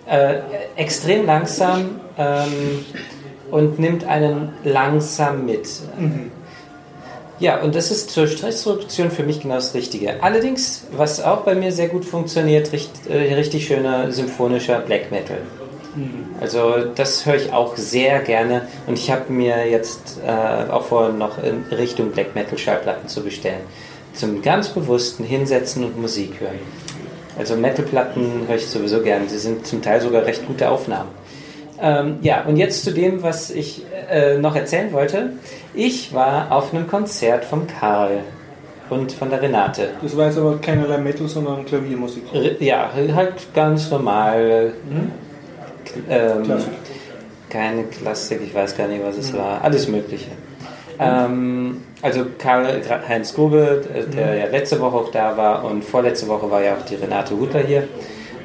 äh, extrem langsam ähm, und nimmt einen langsam mit. Ja, und das ist zur Stressreduktion für mich genau das Richtige. Allerdings, was auch bei mir sehr gut funktioniert, richt, äh, richtig schöner symphonischer Black Metal. Also das höre ich auch sehr gerne und ich habe mir jetzt äh, auch vor, noch in Richtung Black Metal Schallplatten zu bestellen. Zum ganz bewussten Hinsetzen und Musik hören. Also Metalplatten höre ich sowieso gern. Sie sind zum Teil sogar recht gute Aufnahmen. Ähm, ja, und jetzt zu dem, was ich äh, noch erzählen wollte. Ich war auf einem Konzert von Karl und von der Renate. Das war jetzt aber keinerlei Metal, sondern Klaviermusik. R ja, halt ganz normal. Ähm, Klassik. keine Klassik, ich weiß gar nicht, was es war. Alles Mögliche. Ähm, also Karl-Heinz Grube, äh, der ja letzte Woche auch da war und vorletzte Woche war ja auch die Renate Hutler hier.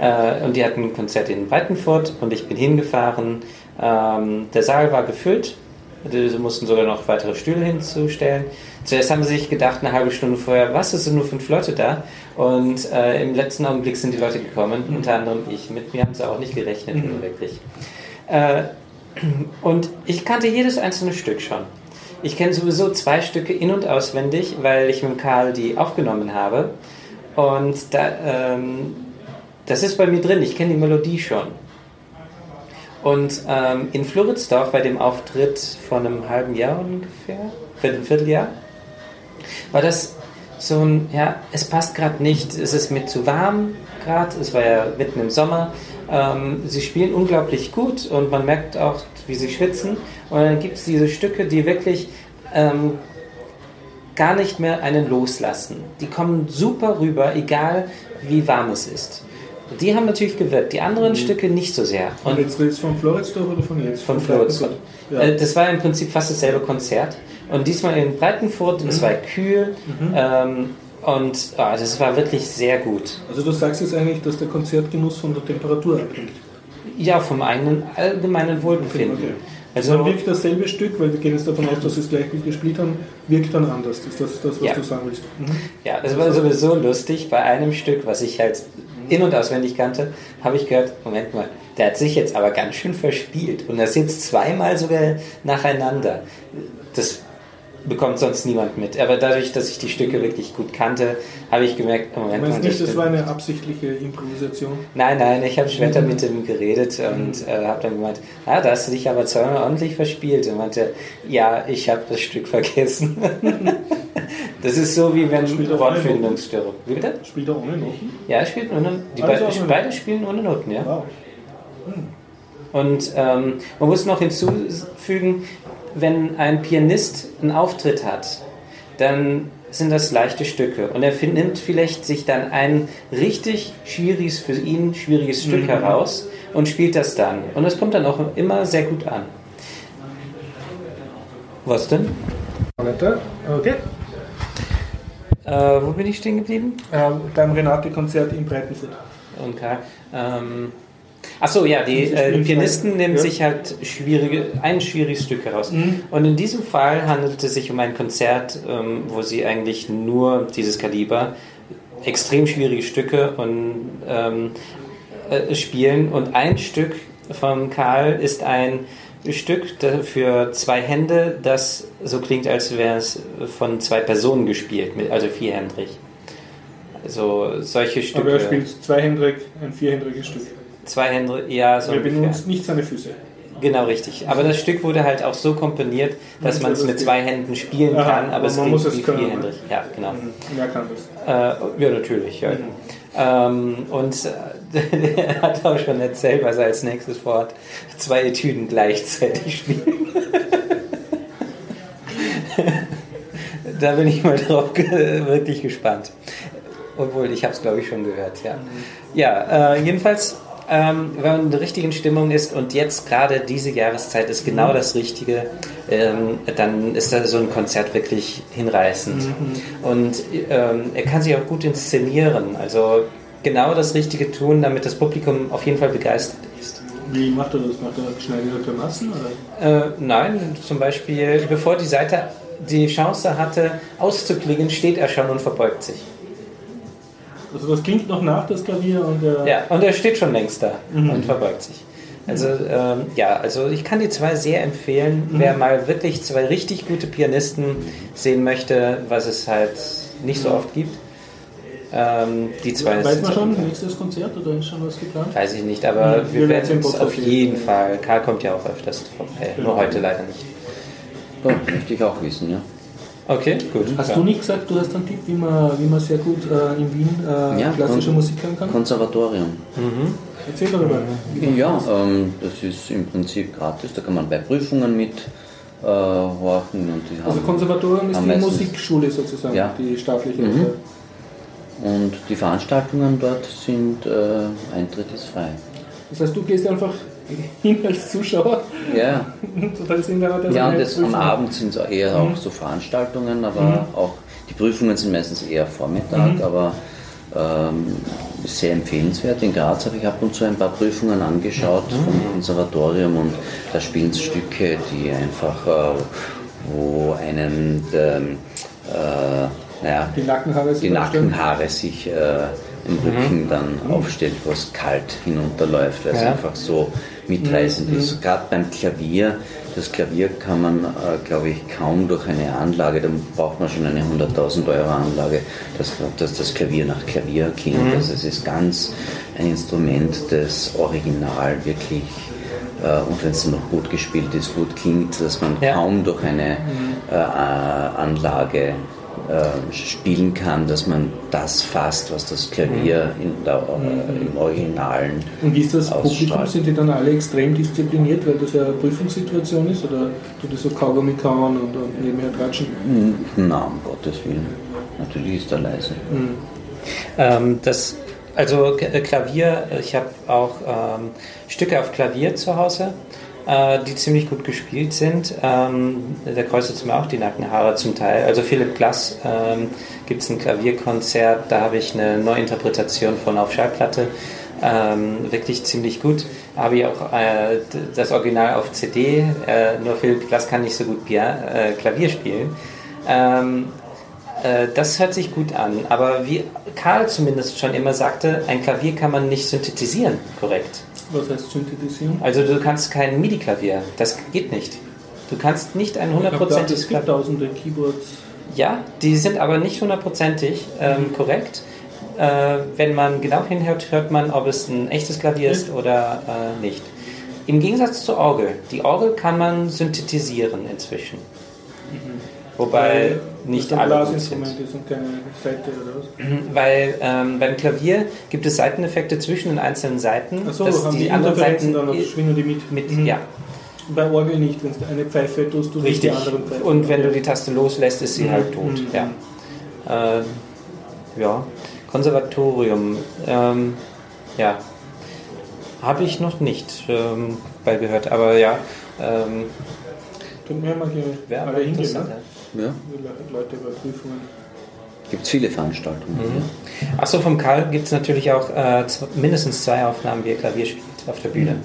Äh, und die hatten ein Konzert in Breitenfurt und ich bin hingefahren. Ähm, der Saal war gefüllt. Sie mussten sogar noch weitere Stühle hinzustellen. Zuerst haben sie sich gedacht, eine halbe Stunde vorher, was, es sind nur fünf Leute da? Und äh, im letzten Augenblick sind die Leute gekommen, mhm. unter anderem ich. Mit mir haben sie auch nicht gerechnet, mhm. wirklich. Äh, und ich kannte jedes einzelne Stück schon. Ich kenne sowieso zwei Stücke in- und auswendig, weil ich mit Karl die aufgenommen habe. Und da, ähm, das ist bei mir drin, ich kenne die Melodie schon. Und ähm, in Floridsdorf bei dem Auftritt von einem halben Jahr ungefähr, für ein Vierteljahr, war das so ein, ja, es passt gerade nicht, es ist mir zu warm gerade, es war ja mitten im Sommer. Ähm, sie spielen unglaublich gut und man merkt auch, wie sie schwitzen. Und dann gibt es diese Stücke, die wirklich ähm, gar nicht mehr einen loslassen. Die kommen super rüber, egal wie warm es ist. Die haben natürlich gewirkt, die anderen mhm. Stücke nicht so sehr. Und, und jetzt redest du von Floridsdorf oder von jetzt? Von Floridsdorf. Ja. Äh, das war im Prinzip fast dasselbe Konzert. Und diesmal in Breitenfurt, mhm. es war kühl. Mhm. Ähm, und oh, das war wirklich sehr gut. Also du sagst jetzt eigentlich, dass der Konzertgenuss von der Temperatur abhängt? Ja, vom eigenen allgemeinen Wohlbefinden. Okay. Also dann wirkt dasselbe Stück, weil wir gehen jetzt davon aus, dass sie es gleich gut gespielt haben, wirkt dann anders. Ist das das, was ja. du sagen willst? Mhm. Ja, es war sowieso lustig. Bei einem Stück, was ich halt in- und auswendig kannte, habe ich gehört, Moment mal, der hat sich jetzt aber ganz schön verspielt. Und das jetzt zweimal sogar nacheinander. Das bekommt sonst niemand mit. Aber dadurch, dass ich die Stücke wirklich gut kannte, habe ich gemerkt, Moment mal. nicht, das war eine absichtliche Improvisation? Nein, nein, ich habe später mit ihm geredet und äh, habe dann gemeint, ah, da hast du dich aber zweimal ordentlich verspielt. Und meinte, ja, ich habe das Stück [laughs] vergessen. [laughs] das ist so, wie wenn Wortfindungsstörung. Wie bitte? Spielt er ohne Noten? Ja, er spielt ohne Die also beide, spielen ohne Noten, ja. Wow. Hm. Und ähm, man muss noch hinzufügen, wenn ein Pianist einen Auftritt hat, dann sind das leichte Stücke. Und er nimmt vielleicht sich dann ein richtig schwieriges, für ihn schwieriges Stück mhm. heraus und spielt das dann. Und das kommt dann auch immer sehr gut an. Was denn? Okay. Äh, wo bin ich stehen geblieben? Ähm, beim Renate-Konzert in Breitenfurt. Okay. Ähm, Achso, ja, die, äh, die Pianisten nehmen ja. sich halt schwierige, ein schwieriges Stück heraus. Mhm. Und in diesem Fall handelt es sich um ein Konzert, ähm, wo sie eigentlich nur dieses Kaliber, extrem schwierige Stücke und, ähm, äh, spielen. Und ein Stück von Karl ist ein Stück für zwei Hände, das so klingt, als wäre es von zwei Personen gespielt, also vierhändig. Also solche Stücke. Aber er spielt zweihändig, ein vierhändiges Stück. Zwei Hände, ja, so. Er benutzt nicht seine Füße. Genau, richtig. Aber das Stück wurde halt auch so komponiert, dass man es mit zwei Händen spielen Aha, kann, aber es man muss es wie vierhändig. Ja, genau. Wer kann das? Äh, ja, natürlich. Ja. Mhm. Ähm, und äh, [laughs] er hat auch schon erzählt, was er als nächstes vorhat, zwei Etüden gleichzeitig spielen. [laughs] da bin ich mal drauf wirklich gespannt. Obwohl, ich habe es, glaube ich, schon gehört. Ja, ja äh, jedenfalls ähm, wenn man in der richtigen Stimmung ist und jetzt gerade diese Jahreszeit ist genau mhm. das Richtige, ähm, dann ist da so ein Konzert wirklich hinreißend. Mhm. Und ähm, er kann sich auch gut inszenieren, also genau das Richtige tun, damit das Publikum auf jeden Fall begeistert ist. Wie macht er das? Macht er schneidet er Massen? Äh, nein, zum Beispiel, bevor die Seite die Chance hatte auszuklingen, steht er schon und verbeugt sich. Also das klingt noch nach, das Klavier und der... Ja, und er steht schon längst da mhm. und verbeugt sich. Also ähm, ja, also ich kann die zwei sehr empfehlen. Mhm. Wer mal wirklich zwei richtig gute Pianisten sehen möchte, was es halt nicht so oft gibt. Ähm, die zwei Weiß man schon, nächstes Konzert oder ist schon was geplant? Weiß ich nicht, aber mhm. wir, wir werden es auf jeden Fall. Karl kommt ja auch öfters vorbei, genau. nur heute leider nicht. Oh, möchte ich auch wissen, ja. Okay, gut. Hast ja. du nicht gesagt, du hast einen Tipp, wie man, wie man sehr gut äh, in Wien äh, ja, klassische Musik hören kann? Konservatorium. Mhm. Erzähl darüber. Ja, ähm, das ist im Prinzip gratis, da kann man bei Prüfungen mit äh, horchen. Und die also Konservatorium ist die Musikschule sozusagen, ja. die staatliche. Mhm. Und die Veranstaltungen dort sind, äh, Eintritt ist frei. Das heißt, du gehst einfach [laughs] hin als Zuschauer. Ja. Total sind aber Ja, und das, am Abend sind es eher auch so Veranstaltungen, aber auch die Prüfungen sind meistens eher Vormittag, aber ähm, sehr empfehlenswert. In Graz habe ich ab und zu ein paar Prüfungen angeschaut vom Konservatorium und da spielen es Stücke, die einfach, äh, wo einen, ähm, äh, naja, Die Nackenhaare die. Nackenhaare sich äh, im Rücken dann aufstellt, wo es kalt hinunterläuft, weil es Ja. einfach so mitreißend ist. Gerade beim Klavier, das Klavier kann man, äh, glaube ich, kaum durch eine Anlage, da braucht man schon eine 100.000 Euro Anlage, dass, dass das Klavier nach Klavier klingt. Also es ist ganz ein Instrument, das original wirklich äh, und wenn es noch gut gespielt ist, gut klingt, dass man Ja. kaum durch eine äh, äh, Anlage äh, spielen kann, dass man das fasst, was das Klavier in der, äh, im Originalen Und wie ist das Publikum? Sind die dann alle extrem diszipliniert, weil das ja eine Prüfungssituation ist? Oder tut die so Kaugummi kauen und, und nebenher tratschen? Na, um Gottes Willen. Natürlich ist er leise. Ähm, das, also Klavier, ich habe auch ähm, Stücke auf Klavier zu Hause, die ziemlich gut gespielt sind. Ähm, da kreuzt es mir auch die Nackenhaare zum Teil. Also Philipp Glass ähm, gibt es ein Klavierkonzert, da habe ich eine Neuinterpretation von auf Schallplatte. Ähm, wirklich ziemlich gut. Habe ich auch äh, das Original auf CD. Äh, nur Philipp Glass kann nicht so gut Pia äh, Klavier spielen. Ähm, äh, Das hört sich gut an, aber wie Karl zumindest schon immer sagte, ein Klavier kann man nicht synthetisieren, korrekt. Was heißt synthetisieren? Also du kannst kein MIDI-Klavier, das geht nicht. Du kannst nicht ein hundertprozentiges es gibt Klavier. tausende Keyboards. Ja, die sind aber nicht hundertprozentig ähm, korrekt. Äh, wenn man genau hinhört, hört man, ob es ein echtes Klavier ist oder äh, nicht. Im Gegensatz zur Orgel. Die Orgel kann man synthetisieren inzwischen. Wobei nicht alle gut sind. Und keine Seite oder was? Weil ähm, beim Klavier gibt es Seiteneffekte zwischen den einzelnen Seiten, Achso, dass haben die, die, anderen Seiten dann noch, schwingen die mit? mit, Mhm. ja, Bei Orgel nicht, wenn du eine Pfeife tust, du richtig. die anderen Pfeifen. Und wenn du die Taste loslässt, ist sie halt tot. Mhm. Ja. Äh, ja, Konservatorium, ähm, ja, habe ich noch nicht ähm, bei gehört, aber ja, ähm, Können wir mal hier alle aber hingehen, ne? Ja, Leute bei Prüfungen. gibt es viele Veranstaltungen. Achso, vom Karl gibt es natürlich auch äh, mindestens zwei Aufnahmen, wie er Klavier spielt auf der Bühne.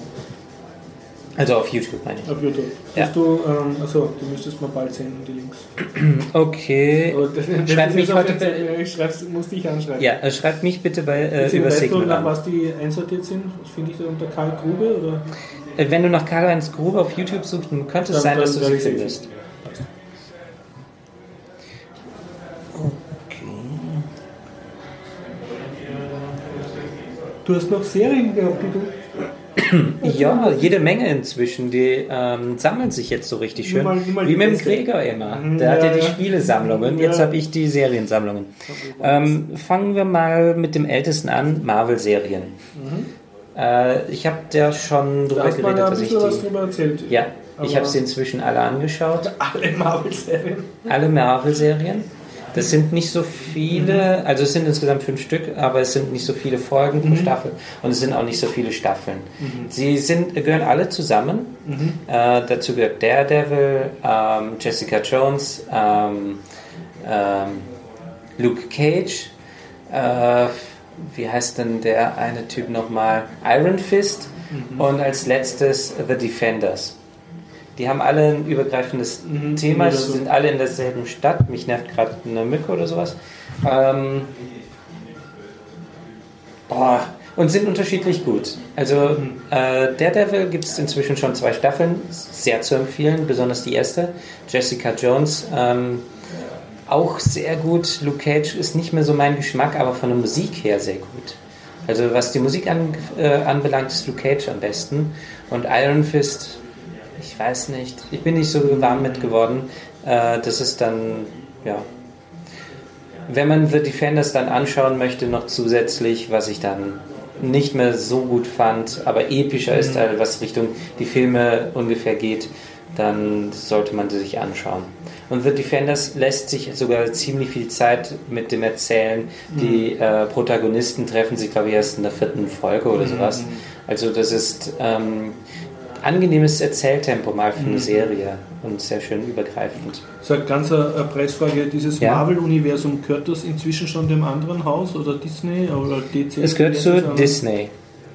Also auf YouTube meine ich. Auf YouTube. Ja. Hast du, ähm, achso, du müsstest mal bald senden, die Links. [clears throat] Okay. Schreib mich heute- offiziell, Ich schreib's, muss dich anschreiben. Ja, äh, schreibt mich bitte bei äh, über weißt du, Signal nach an. was die einsortiert sind? Das finde ich da unter Karl Grube oder? Äh, Wenn du nach Karl-Heinz Grube auf YouTube suchst, dann könnte es sein, dass du sie sie findest. Du hast noch Serien gehabt, die du. Ja, jede Menge inzwischen. Die ähm, sammeln sich jetzt so richtig schön. Mal- mal Wie die mit dem. Gregor immer. Mhm, Der hat ja ja, die ja. Spielesammlungen. Jetzt Ja. habe ich die Seriensammlungen. Ähm, fangen wir mal mit dem ältesten an: Marvel-Serien. Äh, ich habe ja schon Mhm. Da drüber geredet, ein dass ich bisschen was die. drüber erzählt. Ja, ich habe sie inzwischen alle angeschaut. [laughs] Alle Marvel-Serien. Alle Marvel-Serien. Das sind nicht so viele, also es sind insgesamt fünf Stück, aber es sind nicht so viele Folgen pro Staffel und es sind auch nicht so viele Staffeln. Sie sind, gehören alle zusammen. Äh, dazu gehört Daredevil, ähm, Jessica Jones, ähm, ähm, Luke Cage, äh, wie heißt denn der eine Typ nochmal? Iron Fist und als letztes The Defenders. Die haben alle ein übergreifendes Mhm. Thema, sie so. sind alle in derselben Stadt. Mich nervt gerade eine Mücke oder sowas. Ähm, boah, und sind unterschiedlich gut. Also äh, Daredevil gibt es inzwischen schon zwei Staffeln, sehr zu empfehlen, besonders die erste. Jessica Jones ähm, auch sehr gut. Luke Cage ist nicht mehr so mein Geschmack, aber von der Musik her sehr gut. Also was die Musik an, äh, anbelangt, ist Luke Cage am besten. Und Iron Fist, ich weiß nicht. Ich bin nicht so warm mit geworden. Äh, das ist dann, ja. Wenn man The Defenders dann anschauen möchte, noch zusätzlich, was ich dann nicht mehr so gut fand, aber epischer ist, halt, was Richtung die Filme ungefähr geht, dann sollte man sie sich anschauen. Und The Defenders lässt sich sogar ziemlich viel Zeit mit dem Erzählen. Die äh, Protagonisten treffen sich, glaube ich, erst in der vierten Folge oder sowas. Also das ist, ähm, angenehmes Erzähltempo mal für eine Serie und sehr schön übergreifend. So eine ganz eine Preisfrage, dieses Ja. Marvel-Universum, gehört das inzwischen schon dem anderen Haus oder Disney oder DC? Es gehört zu? Disney.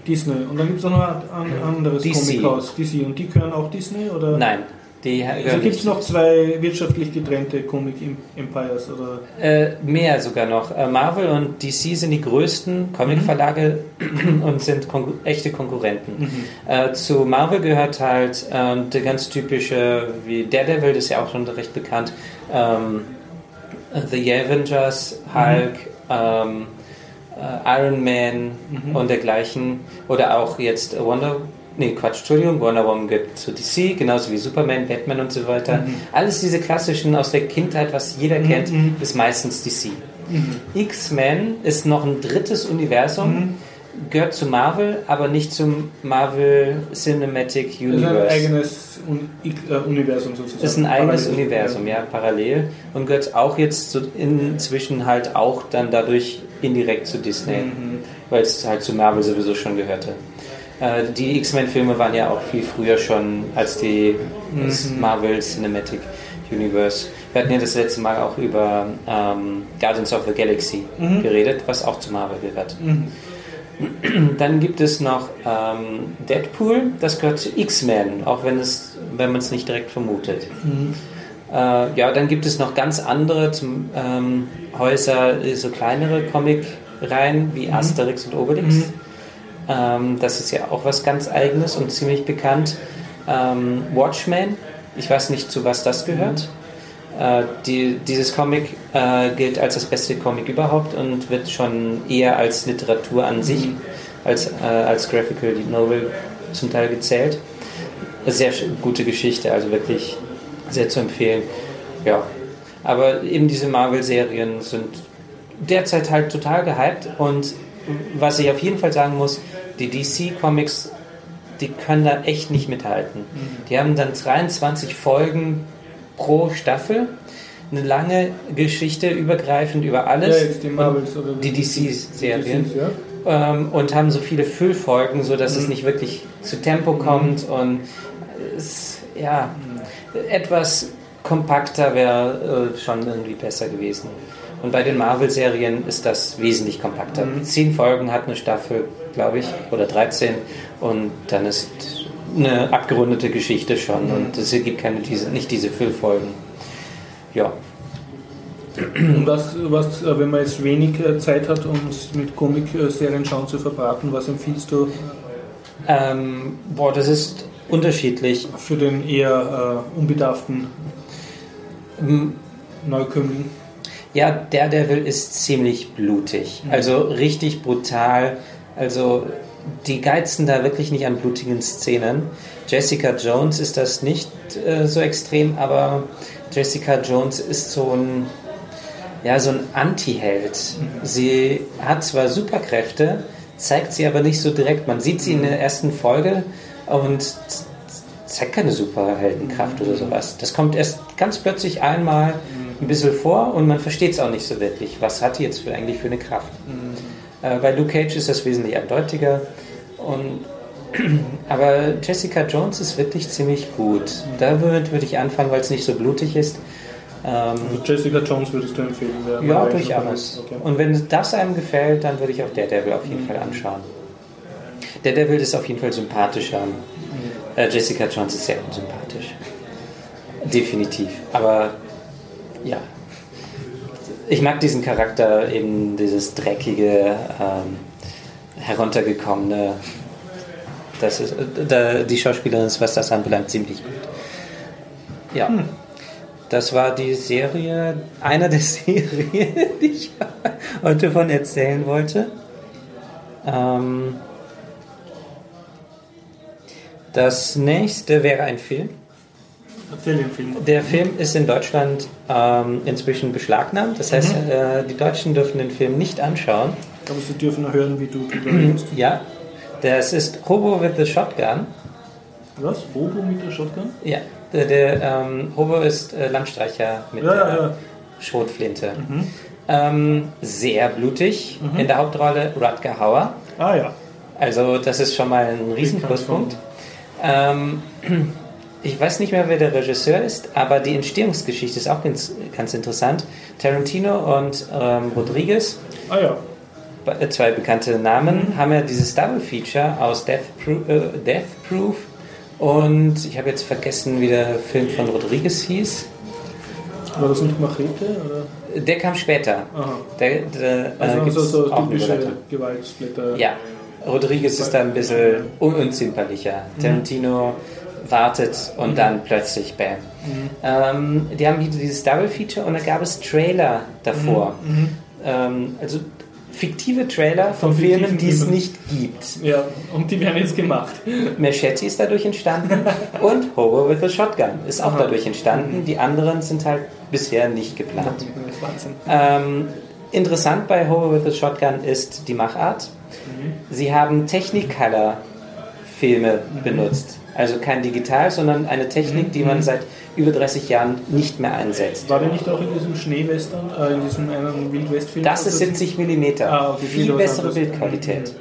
Disney. Und dann gibt es noch ein, ein anderes DC. Comichaus, DC. Und die gehören auch Disney? Oder? Nein, die Also gehören gibt es noch zwei wirtschaftlich getrennte Comic-Empires? Oder? Äh, mehr sogar noch. Äh, Marvel und DC sind die größten Comicverlage [clears throat] und sind konku echte Konkurrenten. Äh, zu Marvel gehört halt ähm, der ganz typische, wie Daredevil, das ist ja auch schon recht bekannt, ähm, The Avengers, Hulk, ähm, äh, Iron Man und dergleichen. Oder auch jetzt Wonder Nee, Quatsch, Entschuldigung, Wonder Woman gehört zu DC, genauso wie Superman, Batman und so weiter. Alles diese klassischen aus der Kindheit, was jeder kennt, ist meistens DC. X-Men ist noch ein drittes Universum, gehört zu Marvel, aber nicht zum Marvel Cinematic Das ist ein Universe. eigenes Un äh, Universum sozusagen. ist ein eigenes Parallel. Universum, ja, parallel. Und gehört auch jetzt so inzwischen halt auch dann dadurch indirekt zu Disney, weil es halt zu Marvel sowieso schon gehörte. Äh, die X-Men-Filme waren ja auch viel früher schon als die das Marvel Cinematic Universe. Wir hatten ja das letzte Mal auch über ähm, Guardians of the Galaxy geredet, was auch zu Marvel gehört. Dann gibt es noch ähm, Deadpool, das gehört zu X-Men, auch wenn es, wenn man es nicht direkt vermutet. Äh, ja, dann gibt es noch ganz andere zum, ähm, Häuser, äh, so kleinere Comic-Reihen wie Asterix und Obelix. Ähm, das ist ja auch was ganz Eigenes und ziemlich bekannt. Ähm, Watchmen, ich weiß nicht, zu was das gehört. Äh, die, dieses Comic äh, gilt als das beste Comic überhaupt und wird schon eher als Literatur an sich, als, äh, als Graphical Novel zum Teil gezählt. Sehr gute Geschichte, also wirklich sehr zu empfehlen. Ja, aber eben diese Marvel-Serien sind derzeit halt total gehypt und was ich auf jeden Fall sagen muss, die DC-Comics, die können da echt nicht mithalten. Die haben dann 23 Folgen pro Staffel, eine lange Geschichte übergreifend über alles. Ja, jetzt die Marvels oder die DC-Serien. DCs, ja. Ähm, und haben so viele Füllfolgen, sodass es nicht wirklich zu Tempo kommt und es, ja, etwas kompakter wäre äh, schon irgendwie besser gewesen. Und bei den Marvel-Serien ist das wesentlich kompakter. Zehn Folgen hat eine Staffel, glaube ich, oder 13 und dann ist eine abgerundete Geschichte schon und es gibt keine diese, nicht diese Füllfolgen. Ja, Und was, was, äh, wenn man jetzt wenig äh, Zeit hat, um es mit Comic-Serien schauen zu verbraten, was empfiehlst du ähm, boah, das ist unterschiedlich. für den eher äh, unbedarften Neukömmling? Ja, Daredevil ist ziemlich blutig. Also richtig brutal. Also die geizen da wirklich nicht an blutigen Szenen. Jessica Jones ist das nicht äh, so extrem, aber Jessica Jones ist so ein, ja, so ein Anti-Held. Sie hat zwar Superkräfte, zeigt sie aber nicht so direkt. Man sieht sie in der ersten Folge und zeigt keine Superheldenkraft oder sowas. Das kommt erst ganz plötzlich einmal ein bisschen vor und man versteht es auch nicht so wirklich. Was hat die jetzt für, eigentlich für eine Kraft? Äh, bei Luke Cage ist das wesentlich eindeutiger. Und, [clears throat] aber Jessica Jones ist wirklich ziemlich gut. Da würde würd ich anfangen, weil es nicht so blutig ist. Ähm, Also Jessica Jones würdest du empfehlen? ja, durchaus. Okay. Und wenn das einem gefällt, dann würde ich auch Daredevil auf jeden Fall anschauen. Daredevil ist auf jeden Fall sympathischer. Äh, Jessica Jones ist sehr unsympathisch. Definitiv. Aber ja. Ich mag diesen Charakter, eben dieses dreckige, ähm, heruntergekommene. Das ist, da, die Schauspielerin ist, was das anbelangt, ziemlich gut. Ja. Das war die Serie, einer der [laughs] Serien, die ich heute von erzählen wollte. Ähm, das nächste wäre ein Film. Erzähl den Film. Der Film ist in Deutschland ähm, inzwischen beschlagnahmt. Das heißt, äh, die Deutschen dürfen den Film nicht anschauen. Aber sie dürfen hören, wie du drüber redest. Ja, das ist Hobo with the Shotgun. Was? Robo mit der Shotgun? Ja, der, der ähm, Hobo ist äh, Landstreicher mit Ja, der ja. Schrotflinte. Ähm, sehr blutig. In der Hauptrolle Rutger Hauer. Ah ja. Also das ist schon mal ein Riesenpluspunkt. Ähm, ich weiß nicht mehr, wer der Regisseur ist, aber die Entstehungsgeschichte ist auch ganz, ganz interessant. Tarantino und ähm, Rodriguez, Ah ja. äh, zwei bekannte Namen, haben ja dieses Double Feature aus Death, Pro äh, Death Proof und ich habe jetzt vergessen, wie der Film von Rodriguez hieß. War das nicht Machete? Oder? Der kam später. Aha. Der, der, äh, Also gibt's so, typische. Gewaltsplitter. Ja, Rodriguez ist da ein bisschen un unzimperlicher. Tarantino wartet und dann plötzlich Bam. Ähm, die haben wieder dieses Double Feature und da gab es Trailer davor. Ähm, also fiktive Trailer von Von Filmen, die es nicht gibt. Ja, und die werden jetzt gemacht. [laughs] Machete ist dadurch entstanden [laughs] und Hobo with a Shotgun ist auch Aha. dadurch entstanden. Die anderen sind halt bisher nicht geplant. Ähm, interessant bei Hobo with a Shotgun ist die Machart. Sie haben Technicolor-Filme benutzt. Also kein digital, sondern eine Technik, die man seit über 30 Jahren nicht mehr einsetzt. War der nicht auch in diesem Schneewestern, äh, in diesem einen Wildwestfilm? Das ist 70 mm. Ah, Viel bessere. Bildqualität.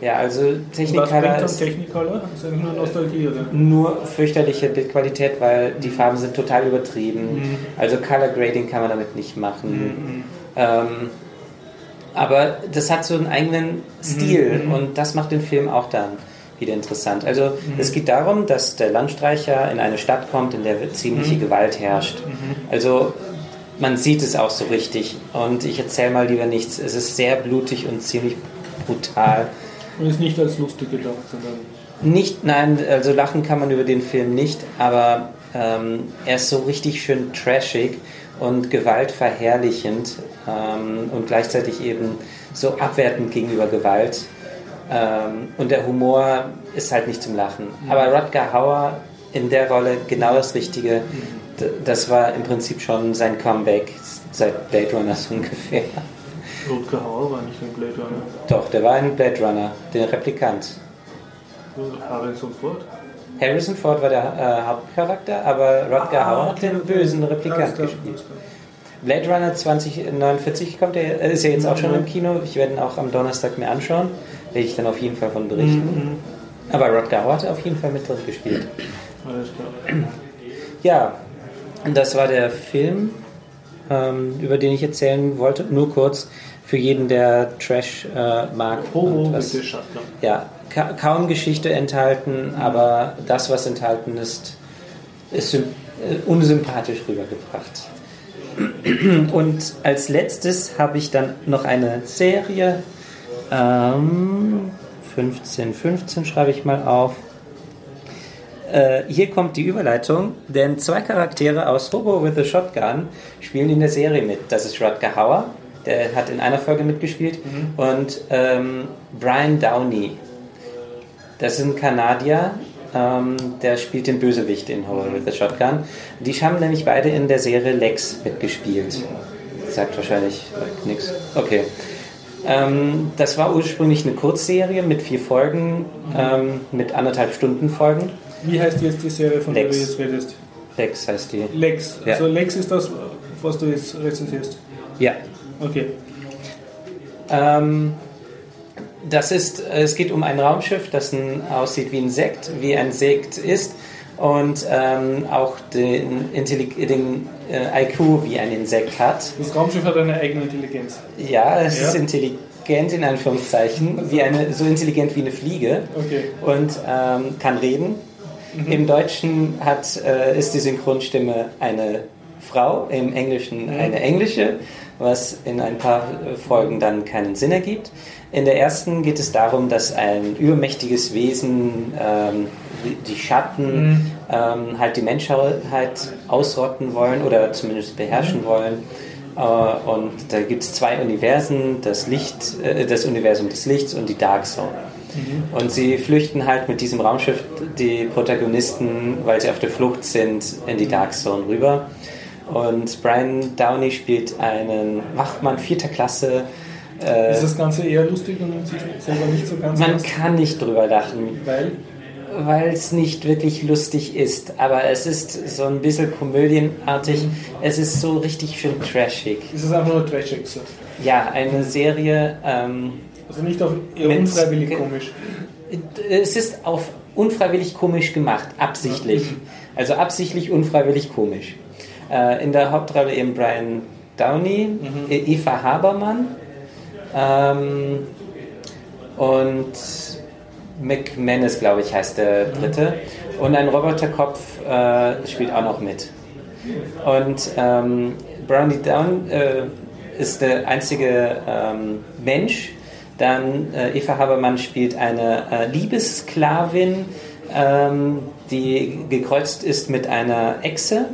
Ja, also Technicolor ist Technicolor? Das ist eigentlich nur Nostalgie, oder? nur fürchterliche Bildqualität, weil die Farben sind total übertrieben. Mhm. Also Color Grading kann man damit nicht machen. Ähm, aber das hat so einen eigenen Stil Mhm. und das macht den Film auch dann wieder interessant. Also Mhm. es geht darum, dass der Landstreicher in eine Stadt kommt, in der ziemliche Mhm. Gewalt herrscht. Also man sieht es auch so richtig und ich erzähle mal lieber nichts. Es ist sehr blutig und ziemlich brutal. Und ist nicht als lustig gedacht, sondern. Nicht, nein, also lachen kann man über den Film nicht, aber ähm, er ist so richtig schön trashig und gewaltverherrlichend ähm, und gleichzeitig eben so abwertend gegenüber Gewalt. Ähm, und der Humor ist halt nicht zum Lachen. Aber Rutger Hauer in der Rolle genau das Richtige. D- Das war im Prinzip schon sein Comeback seit Blade Runner so [laughs] ungefähr. Rutger Hauer war nicht ein Blade Runner. Doch, der war ein Blade Runner, der Replikant. Harrison Ford. Harrison Ford war der äh, Hauptcharakter, aber Rutger Hauer hat den bösen Replikant gespielt. Blade Runner 2049 kommt der, äh, ist ja jetzt auch schon im Kino. Ich werde ihn auch am Donnerstag mir anschauen. Werde ich dann auf jeden Fall von berichten. Aber Rutger Hauer hat auf jeden Fall mit drin gespielt. Alles klar. Ja, das war der Film, ähm, über den ich erzählen wollte. Nur kurz für jeden, der Trash äh, mag. Homo was- ja, ka kaum Geschichte enthalten, aber das, was enthalten ist, ist äh, unsympathisch rübergebracht. Und als letztes habe ich dann noch eine Serie. Ähm, 15, 15 schreibe ich mal auf. Äh, hier kommt die Überleitung, denn zwei Charaktere aus Hobo with a Shotgun spielen in der Serie mit. Das ist Rutger Hauer, der hat in einer Folge mitgespielt, und ähm, Brian Downey. Das ist ein Kanadier, ähm, der spielt den Bösewicht in Hobo with a Shotgun. Die haben nämlich beide in der Serie Lex mitgespielt. Sagt wahrscheinlich nichts. Okay. Ähm, das war ursprünglich eine Kurzserie mit vier Folgen, ähm, mit anderthalb Stunden Folgen. Wie heißt jetzt die Serie, von der Lex. du jetzt redest? Lex heißt die. Lex. Ja. Also Lex ist das, was du jetzt rezensierst. Ja. Okay. Ähm, das ist, es geht um ein Raumschiff, das ein, aussieht wie ein Sekt, wie ein Sekt ist und ähm, auch den, Intelli- den äh, IQ wie ein Insekt hat. Das Raumschiff hat eine eigene Intelligenz. Ja, es Ja. ist intelligent in Anführungszeichen, wie eine, so intelligent wie eine Fliege Okay. und ähm, kann reden. Im Deutschen hat, äh, ist die Synchronstimme eine Frau, im Englischen eine englische, was in ein paar Folgen dann keinen Sinn ergibt. In der ersten geht es darum, dass ein übermächtiges Wesen, ähm, die Schatten, ähm, halt die Menschheit ausrotten wollen oder zumindest beherrschen wollen. Äh, und da gibt es zwei Universen, das Licht, äh, das Universum des Lichts und die Dark Zone. Und sie flüchten halt mit diesem Raumschiff die Protagonisten, weil sie auf der Flucht sind, in die Dark Zone rüber. Und Brian Downey spielt einen Wachmann vierter Klasse. Äh, Ist das Ganze eher lustig und sich selber nicht so ganz man ernst? kann nicht drüber lachen, Weil? weil es nicht wirklich lustig ist. Aber es ist so ein bisschen komödienartig. Es ist so richtig schön trashig. Ist es einfach nur trashig so? Ja, eine Serie. Ähm, Also nicht auf eher Mit- unfreiwillig komisch. Es ist auf unfreiwillig komisch gemacht, absichtlich. Also absichtlich unfreiwillig komisch. Äh, in der Hauptrolle eben Brian Downey, mhm. Eva Habermann ähm, und McManus, glaube ich, heißt der dritte. Und ein Roboterkopf äh, spielt auch noch mit. Und ähm, Brownie Down äh, ist der einzige ähm, Mensch. Dann äh, Eva Habermann spielt eine äh, Liebessklavin, ähm, die gekreuzt ist mit einer Echse,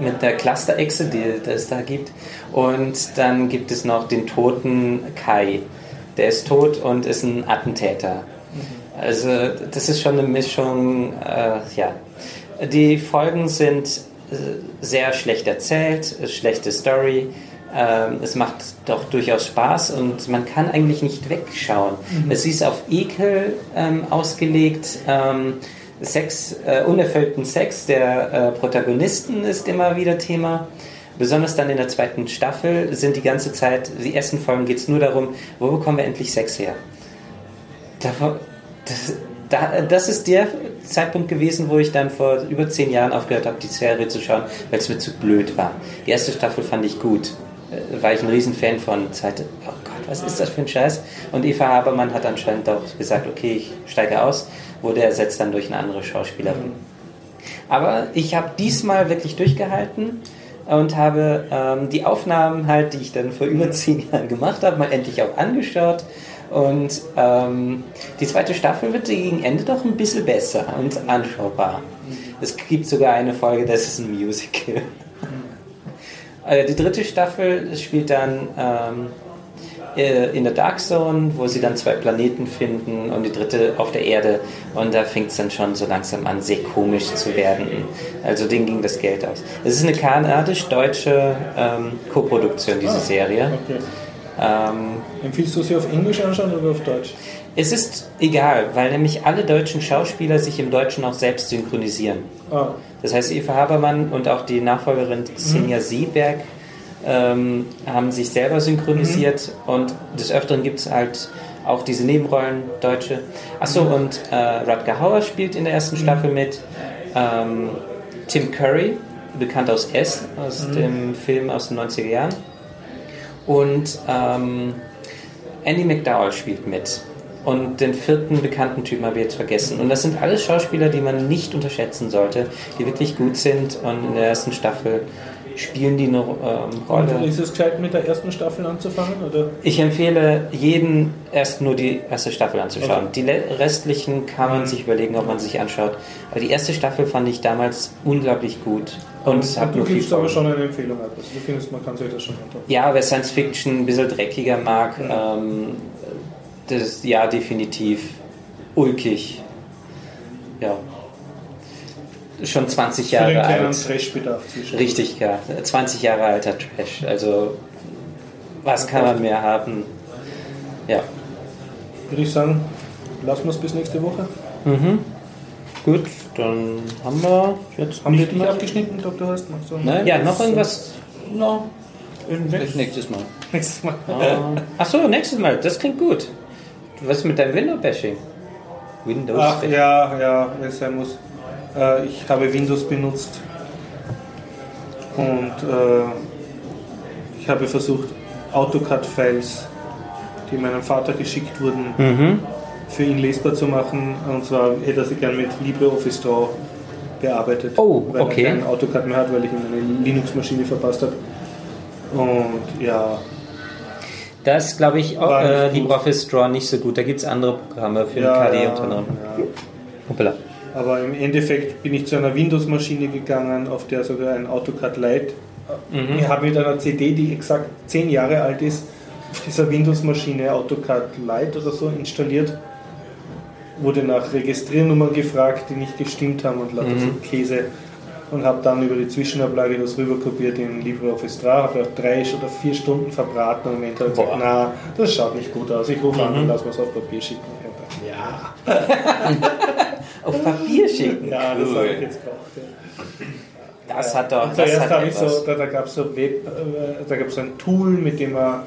mit der Cluster-Echse, die es da gibt. Und dann gibt es noch den toten Kai. Der ist tot und ist ein Attentäter. Also das ist schon eine Mischung, äh, ja. Die Folgen sind äh, sehr schlecht erzählt, schlechte Story. Ähm, es macht doch durchaus Spaß und man kann eigentlich nicht wegschauen. Mhm. Es ist auf Ekel ähm, ausgelegt. Ähm, Sex, äh, unerfüllten Sex der äh, Protagonisten ist immer wieder Thema. Besonders dann in der zweiten Staffel sind die ganze Zeit, die ersten Folgen geht es nur darum, wo bekommen wir endlich Sex her? Das, da, das ist der Zeitpunkt gewesen, wo ich dann vor über zehn Jahren aufgehört habe, die Serie zu schauen, weil es mir zu blöd war. Die erste Staffel fand ich gut. Äh, war ich ein Riesenfan von Zeit. Oh Gott, was ist das für ein Scheiß? Und Eva Habermann hat anscheinend auch gesagt, okay, ich steige aus, wurde ersetzt dann durch eine andere Schauspielerin. Aber ich habe diesmal wirklich durchgehalten und habe ähm, die Aufnahmen halt, die ich dann vor über zehn Jahren gemacht habe, mal endlich auch angeschaut. Und ähm, die zweite Staffel wird gegen Ende doch ein bisschen besser und anschaubar. Es gibt sogar eine Folge, das ist ein Musical. Äh, die dritte Staffel spielt dann ähm, äh, in der Dark Zone, wo sie dann zwei Planeten finden und die dritte auf der Erde. Und da fängt es dann schon so langsam an, sehr komisch zu werden. Also denen ging das Geld aus. Es ist eine kanadisch-deutsche ähm, Koproduktion, diese ah, Serie. Okay. Ähm, Empfiehlst du sie auf Englisch anschauen oder auf Deutsch? Es ist egal, weil nämlich alle deutschen Schauspieler sich im Deutschen auch selbst synchronisieren. Ah. Das heißt, Eva Habermann und auch die Nachfolgerin Xenia mhm. Seeberg ähm, haben sich selber synchronisiert mhm. und des Öfteren gibt es halt auch diese Nebenrollen Deutsche. Achso, mhm. und äh, Rutger Hauer spielt in der ersten mhm. Staffel mit. Ähm, Tim Curry, bekannt aus S, aus mhm. dem Film aus den 90er Jahren. Und ähm, Andy McDowell spielt mit. Und den vierten bekannten Typen habe ich jetzt vergessen. Und das sind alles Schauspieler, die man nicht unterschätzen sollte, die wirklich gut sind und in der ersten Staffel spielen die eine ähm, Rolle. Und ist es gescheit, mit der ersten Staffel anzufangen? Oder? Ich empfehle jeden erst nur die erste Staffel anzuschauen. Okay. Die restlichen kann man mhm. sich überlegen, ob man sich anschaut. Aber die erste Staffel fand ich damals unglaublich gut. Und, und hat du gibst aber schon eine Empfehlung ab. Also du findest, man kann sich das schon anschauen. Ja, wer Science Fiction ein bisschen dreckiger mag, mhm. ähm, das ja definitiv ulkig. Ja schon 20 Jahre Für den alt. Trashbedarf Richtig, ja. 20 Jahre alter Trash. Also, was kann man mehr haben? Ja. Würde ich sagen, lassen wir es bis nächste Woche. Mhm. Gut, dann haben wir jetzt. Haben wir dich abgeschnitten, Dr. Horst? So Nein, ja, noch irgendwas? No. Vielleicht nächstes Mal. Nächstes Mal. Ah. Achso, nächstes Mal. Das klingt gut. Was ist mit deinem Window-Bashing? Windows. Ach ja, ja, wenn es sein muss. Äh, ich habe Windows benutzt und äh, ich habe versucht, AutoCAD-Files, die meinem Vater geschickt wurden, mhm. für ihn lesbar zu machen. Und zwar hätte er sie gern mit LibreOffice Draw bearbeitet, oh, weil okay. er kein AutoCAD mehr hat, weil ich ihm eine Linux-Maschine verpasst habe. Und ja. Das glaube ich auch äh, LibreOffice Draw nicht so gut. Da gibt es andere Programme für ja, KDE unter anderem. Ja. Hoppala. Aber im Endeffekt bin ich zu einer Windows-Maschine gegangen, auf der sogar ein AutoCAD Lite. Mhm. Ich habe mit einer CD, die exakt 10 Jahre alt ist, auf dieser Windows-Maschine AutoCAD Lite oder so installiert. Wurde nach Registriernummern gefragt, die nicht gestimmt haben und lauter mhm. so Käse. Und habe dann über die Zwischenablage das rüberkopiert in LibreOffice 3. Habe auch drei oder vier Stunden verbraten und im Endeffekt gesagt, na, das schaut nicht gut aus. Ich rufe mhm. an und lasse es auf Papier schicken. Ja. [laughs] auf Papier schicken. Ja, das habe ich jetzt gebraucht. Ja. Das hat doch. Und zuerst habe ich so, da, da gab es so Web, äh, da gab es ein Tool, mit dem man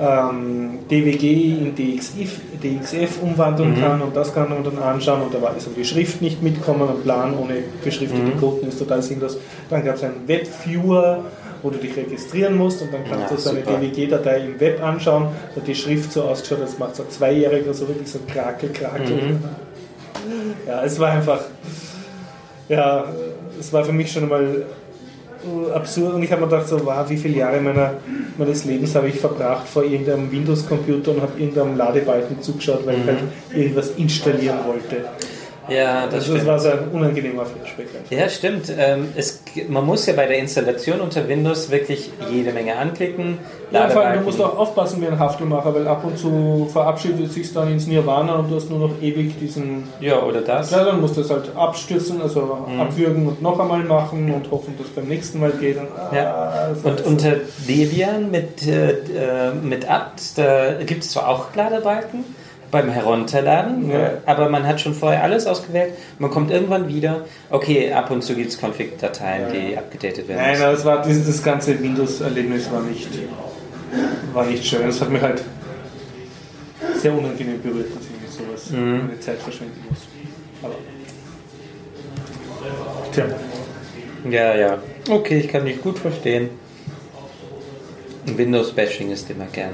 ähm, DWG in DXF, DXF umwandeln Mhm. kann und das kann man dann anschauen und da war also die Schrift nicht mitkommen, ein Plan ohne beschriftete Mhm. Ist total sinnlos. Dann gab es einen Webviewer, wo du dich registrieren musst und dann kannst Ja, du so eine. DWG-Datei im Web anschauen. Da hat die Schrift so ausgeschaut, als macht so ein Zweijähriger so wirklich so krakel, krakel. Mhm. Ja, es war einfach, ja, es war für mich schon mal absurd und ich habe mir gedacht, so, wow, wie viele Jahre meiner, meines Lebens habe ich verbracht vor irgendeinem Windows-Computer und habe irgendeinem Ladebalken zugeschaut, weil ich halt irgendwas installieren wollte. Ja, das Also das stimmt. war so ein unangenehmer Flashback. Ja, stimmt. Ähm, es, man muss ja bei der Installation unter Windows wirklich jede Menge anklicken. Ja, vor allem, du musst auch aufpassen wie ein Haftelmacher, weil ab und zu verabschiedet es sich dann ins Nirvana und du hast nur noch ewig diesen. Ja, oder das. Ja, dann musst du es halt abstürzen, also Mhm. abwürgen und noch einmal machen und hoffen, dass es beim nächsten Mal geht. Und, ah, Ja. das Und unter Debian mit, äh, äh, mit apt, da gibt es zwar auch Ladebalken beim Herunterladen, Ja. äh, aber man hat schon vorher alles ausgewählt. Man kommt irgendwann wieder. Okay, ab und zu gibt es Config-Dateien, die abgedatet werden. Nein, müssen. es war, dieses, das ganze Windows-Erlebnis war nicht, war nicht schön. Es hat mich halt sehr unangenehm berührt, dass ich mit sowas Mhm. meine Zeit verschwenden muss. Aber. Tja. Ja, ja. Okay, ich kann dich gut verstehen. Windows-Bashing ist immer gern.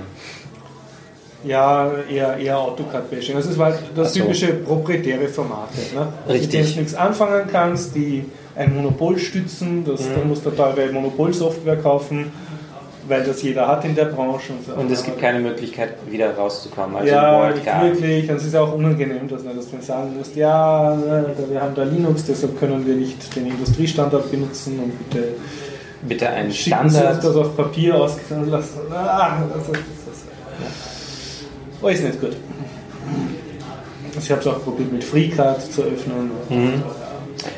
Ja, eher, eher AutoCAD-Bashing. Also es war halt das so. typische proprietäre Format, ne? Mit denen du nichts anfangen kannst, die ein Monopol stützen, das, Mhm. dann musst du teure Monopolsoftware kaufen, weil das jeder hat in der Branche. Und, so. Und es gibt keine Möglichkeit, wieder rauszukommen. Also ja, nicht wirklich. Und es ist auch unangenehm, dass, du dann sagen musst, ja, ne, wir haben da Linux, deshalb können wir nicht den Industriestandard benutzen und bitte Bitte einen schicken Sie uns Standard. das auf Papier aus lassen. Ah, das ist, das ist, oh, ist nicht gut. Ich habe es auch probiert mit FreeCard zu öffnen. Mhm.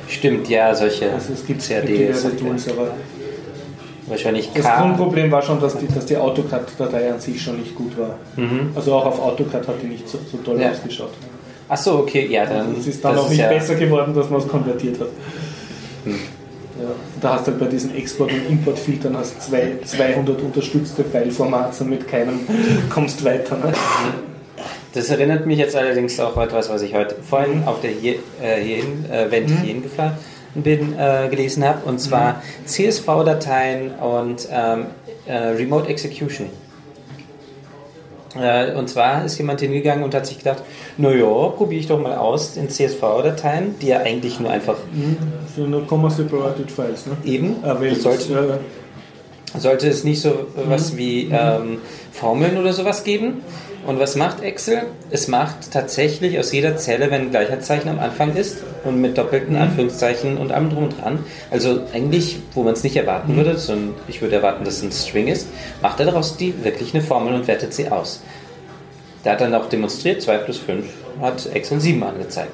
Stimmt, ja, solche Also es gibt, CAD gibt diverse Software. Tools, aber Wahrscheinlich das K. Grundproblem war schon, dass die, dass die AutoCAD-Datei an sich schon nicht gut war. Mhm. Also auch auf AutoCAD hat die nicht so, so toll Ja. ausgeschaut. Achso, okay, ja, dann. Es ist dann auch nicht ja, besser geworden, dass man es konvertiert hat. Hm. Ja. Da hast du halt bei diesen Export- und Importfiltern hast zwei, 200 unterstützte Fileformate mit keinem [laughs] kommst weiter. Ne? Das erinnert mich jetzt allerdings auch an etwas, was ich heute vorhin auf der hier, äh, hierhin, äh, wenn ich hierhin gefahren bin, äh, gelesen habe, und zwar CSV-Dateien und ähm, äh, Remote Execution. Äh, und zwar ist jemand hingegangen und hat sich gedacht, naja, probiere ich doch mal aus in CSV-Dateien, die ja eigentlich nur einfach Für nur Comma-Separated Files. Ne? eben, Aber das sollte, ja, sollte es nicht so was wie ähm, Formeln oder sowas geben. Und was macht Excel? Es macht tatsächlich aus jeder Zelle, wenn ein Gleichheitszeichen am Anfang ist und mit doppelten Anführungszeichen und allem drum und dran, also eigentlich, wo man es nicht erwarten würde, sondern ich würde erwarten, dass es ein String ist, macht er daraus die wirklich eine Formel und wertet sie aus. Der hat dann auch demonstriert, 2 plus 5 hat Excel 7 angezeigt.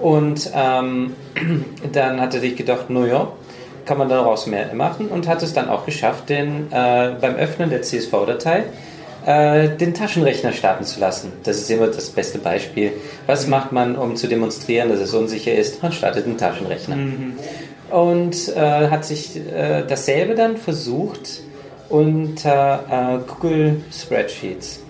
Und ähm, [clears throat] dann hat er sich gedacht, naja, kann man daraus mehr machen und hat es dann auch geschafft, den, äh, beim Öffnen der CSV-Datei äh, den Taschenrechner starten zu lassen. Das ist immer das beste Beispiel. Was macht man, um zu demonstrieren, dass es unsicher ist? Man startet einen Taschenrechner. Und äh, hat sich äh, dasselbe dann versucht unter äh, Google Spreadsheets.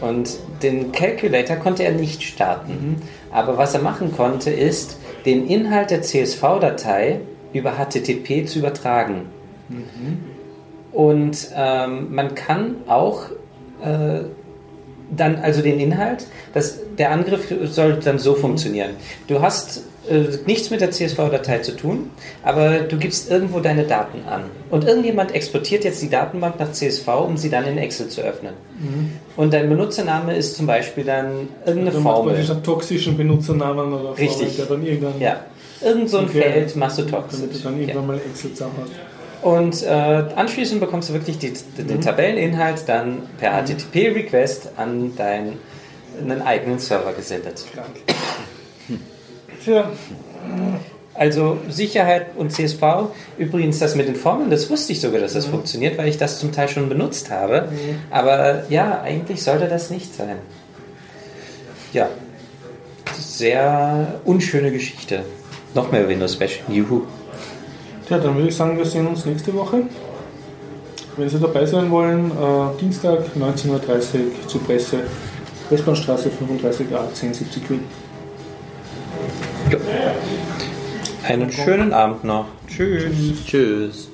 Und den Calculator konnte er nicht starten. Aber was er machen konnte, ist, den Inhalt der CSV-Datei über HTTP zu übertragen. Und ähm, man kann auch äh, dann also den Inhalt, das, der Angriff soll dann so funktionieren. Du hast äh, nichts mit der CSV-Datei zu tun, aber du gibst irgendwo deine Daten an. Und irgendjemand exportiert jetzt die Datenbank nach CSV, um sie dann in Excel zu öffnen. Und dein Benutzername ist zum Beispiel dann irgendeine dann macht man Formel. diesen toxischen Benutzernamen oder Formel, Richtig. der dann irgendwann, Ja. Irgend so ein Okay. Feld machst du damit toxisch. du dann Ja. irgendwann mal Excel zusammen hast. Und äh, anschließend bekommst du wirklich die, den Tabelleninhalt dann per HTTP-Request an deinen einen eigenen Server gesendet. Krank. Tja, Also Sicherheit und CSV, übrigens das mit den Formeln, das wusste ich sogar, dass das funktioniert, weil ich das zum Teil schon benutzt habe. Aber ja, eigentlich sollte das nicht sein. Ja, sehr unschöne Geschichte. Noch mehr Windows Bash. Juhu. Tja, dann würde ich sagen, wir sehen uns nächste Woche. wenn Sie dabei sein wollen, äh, Dienstag 19.30 Uhr zur Presse, Westbahnstraße 35a 1070 Wien. Einen schönen Abend noch. Tschüss. Tschüss.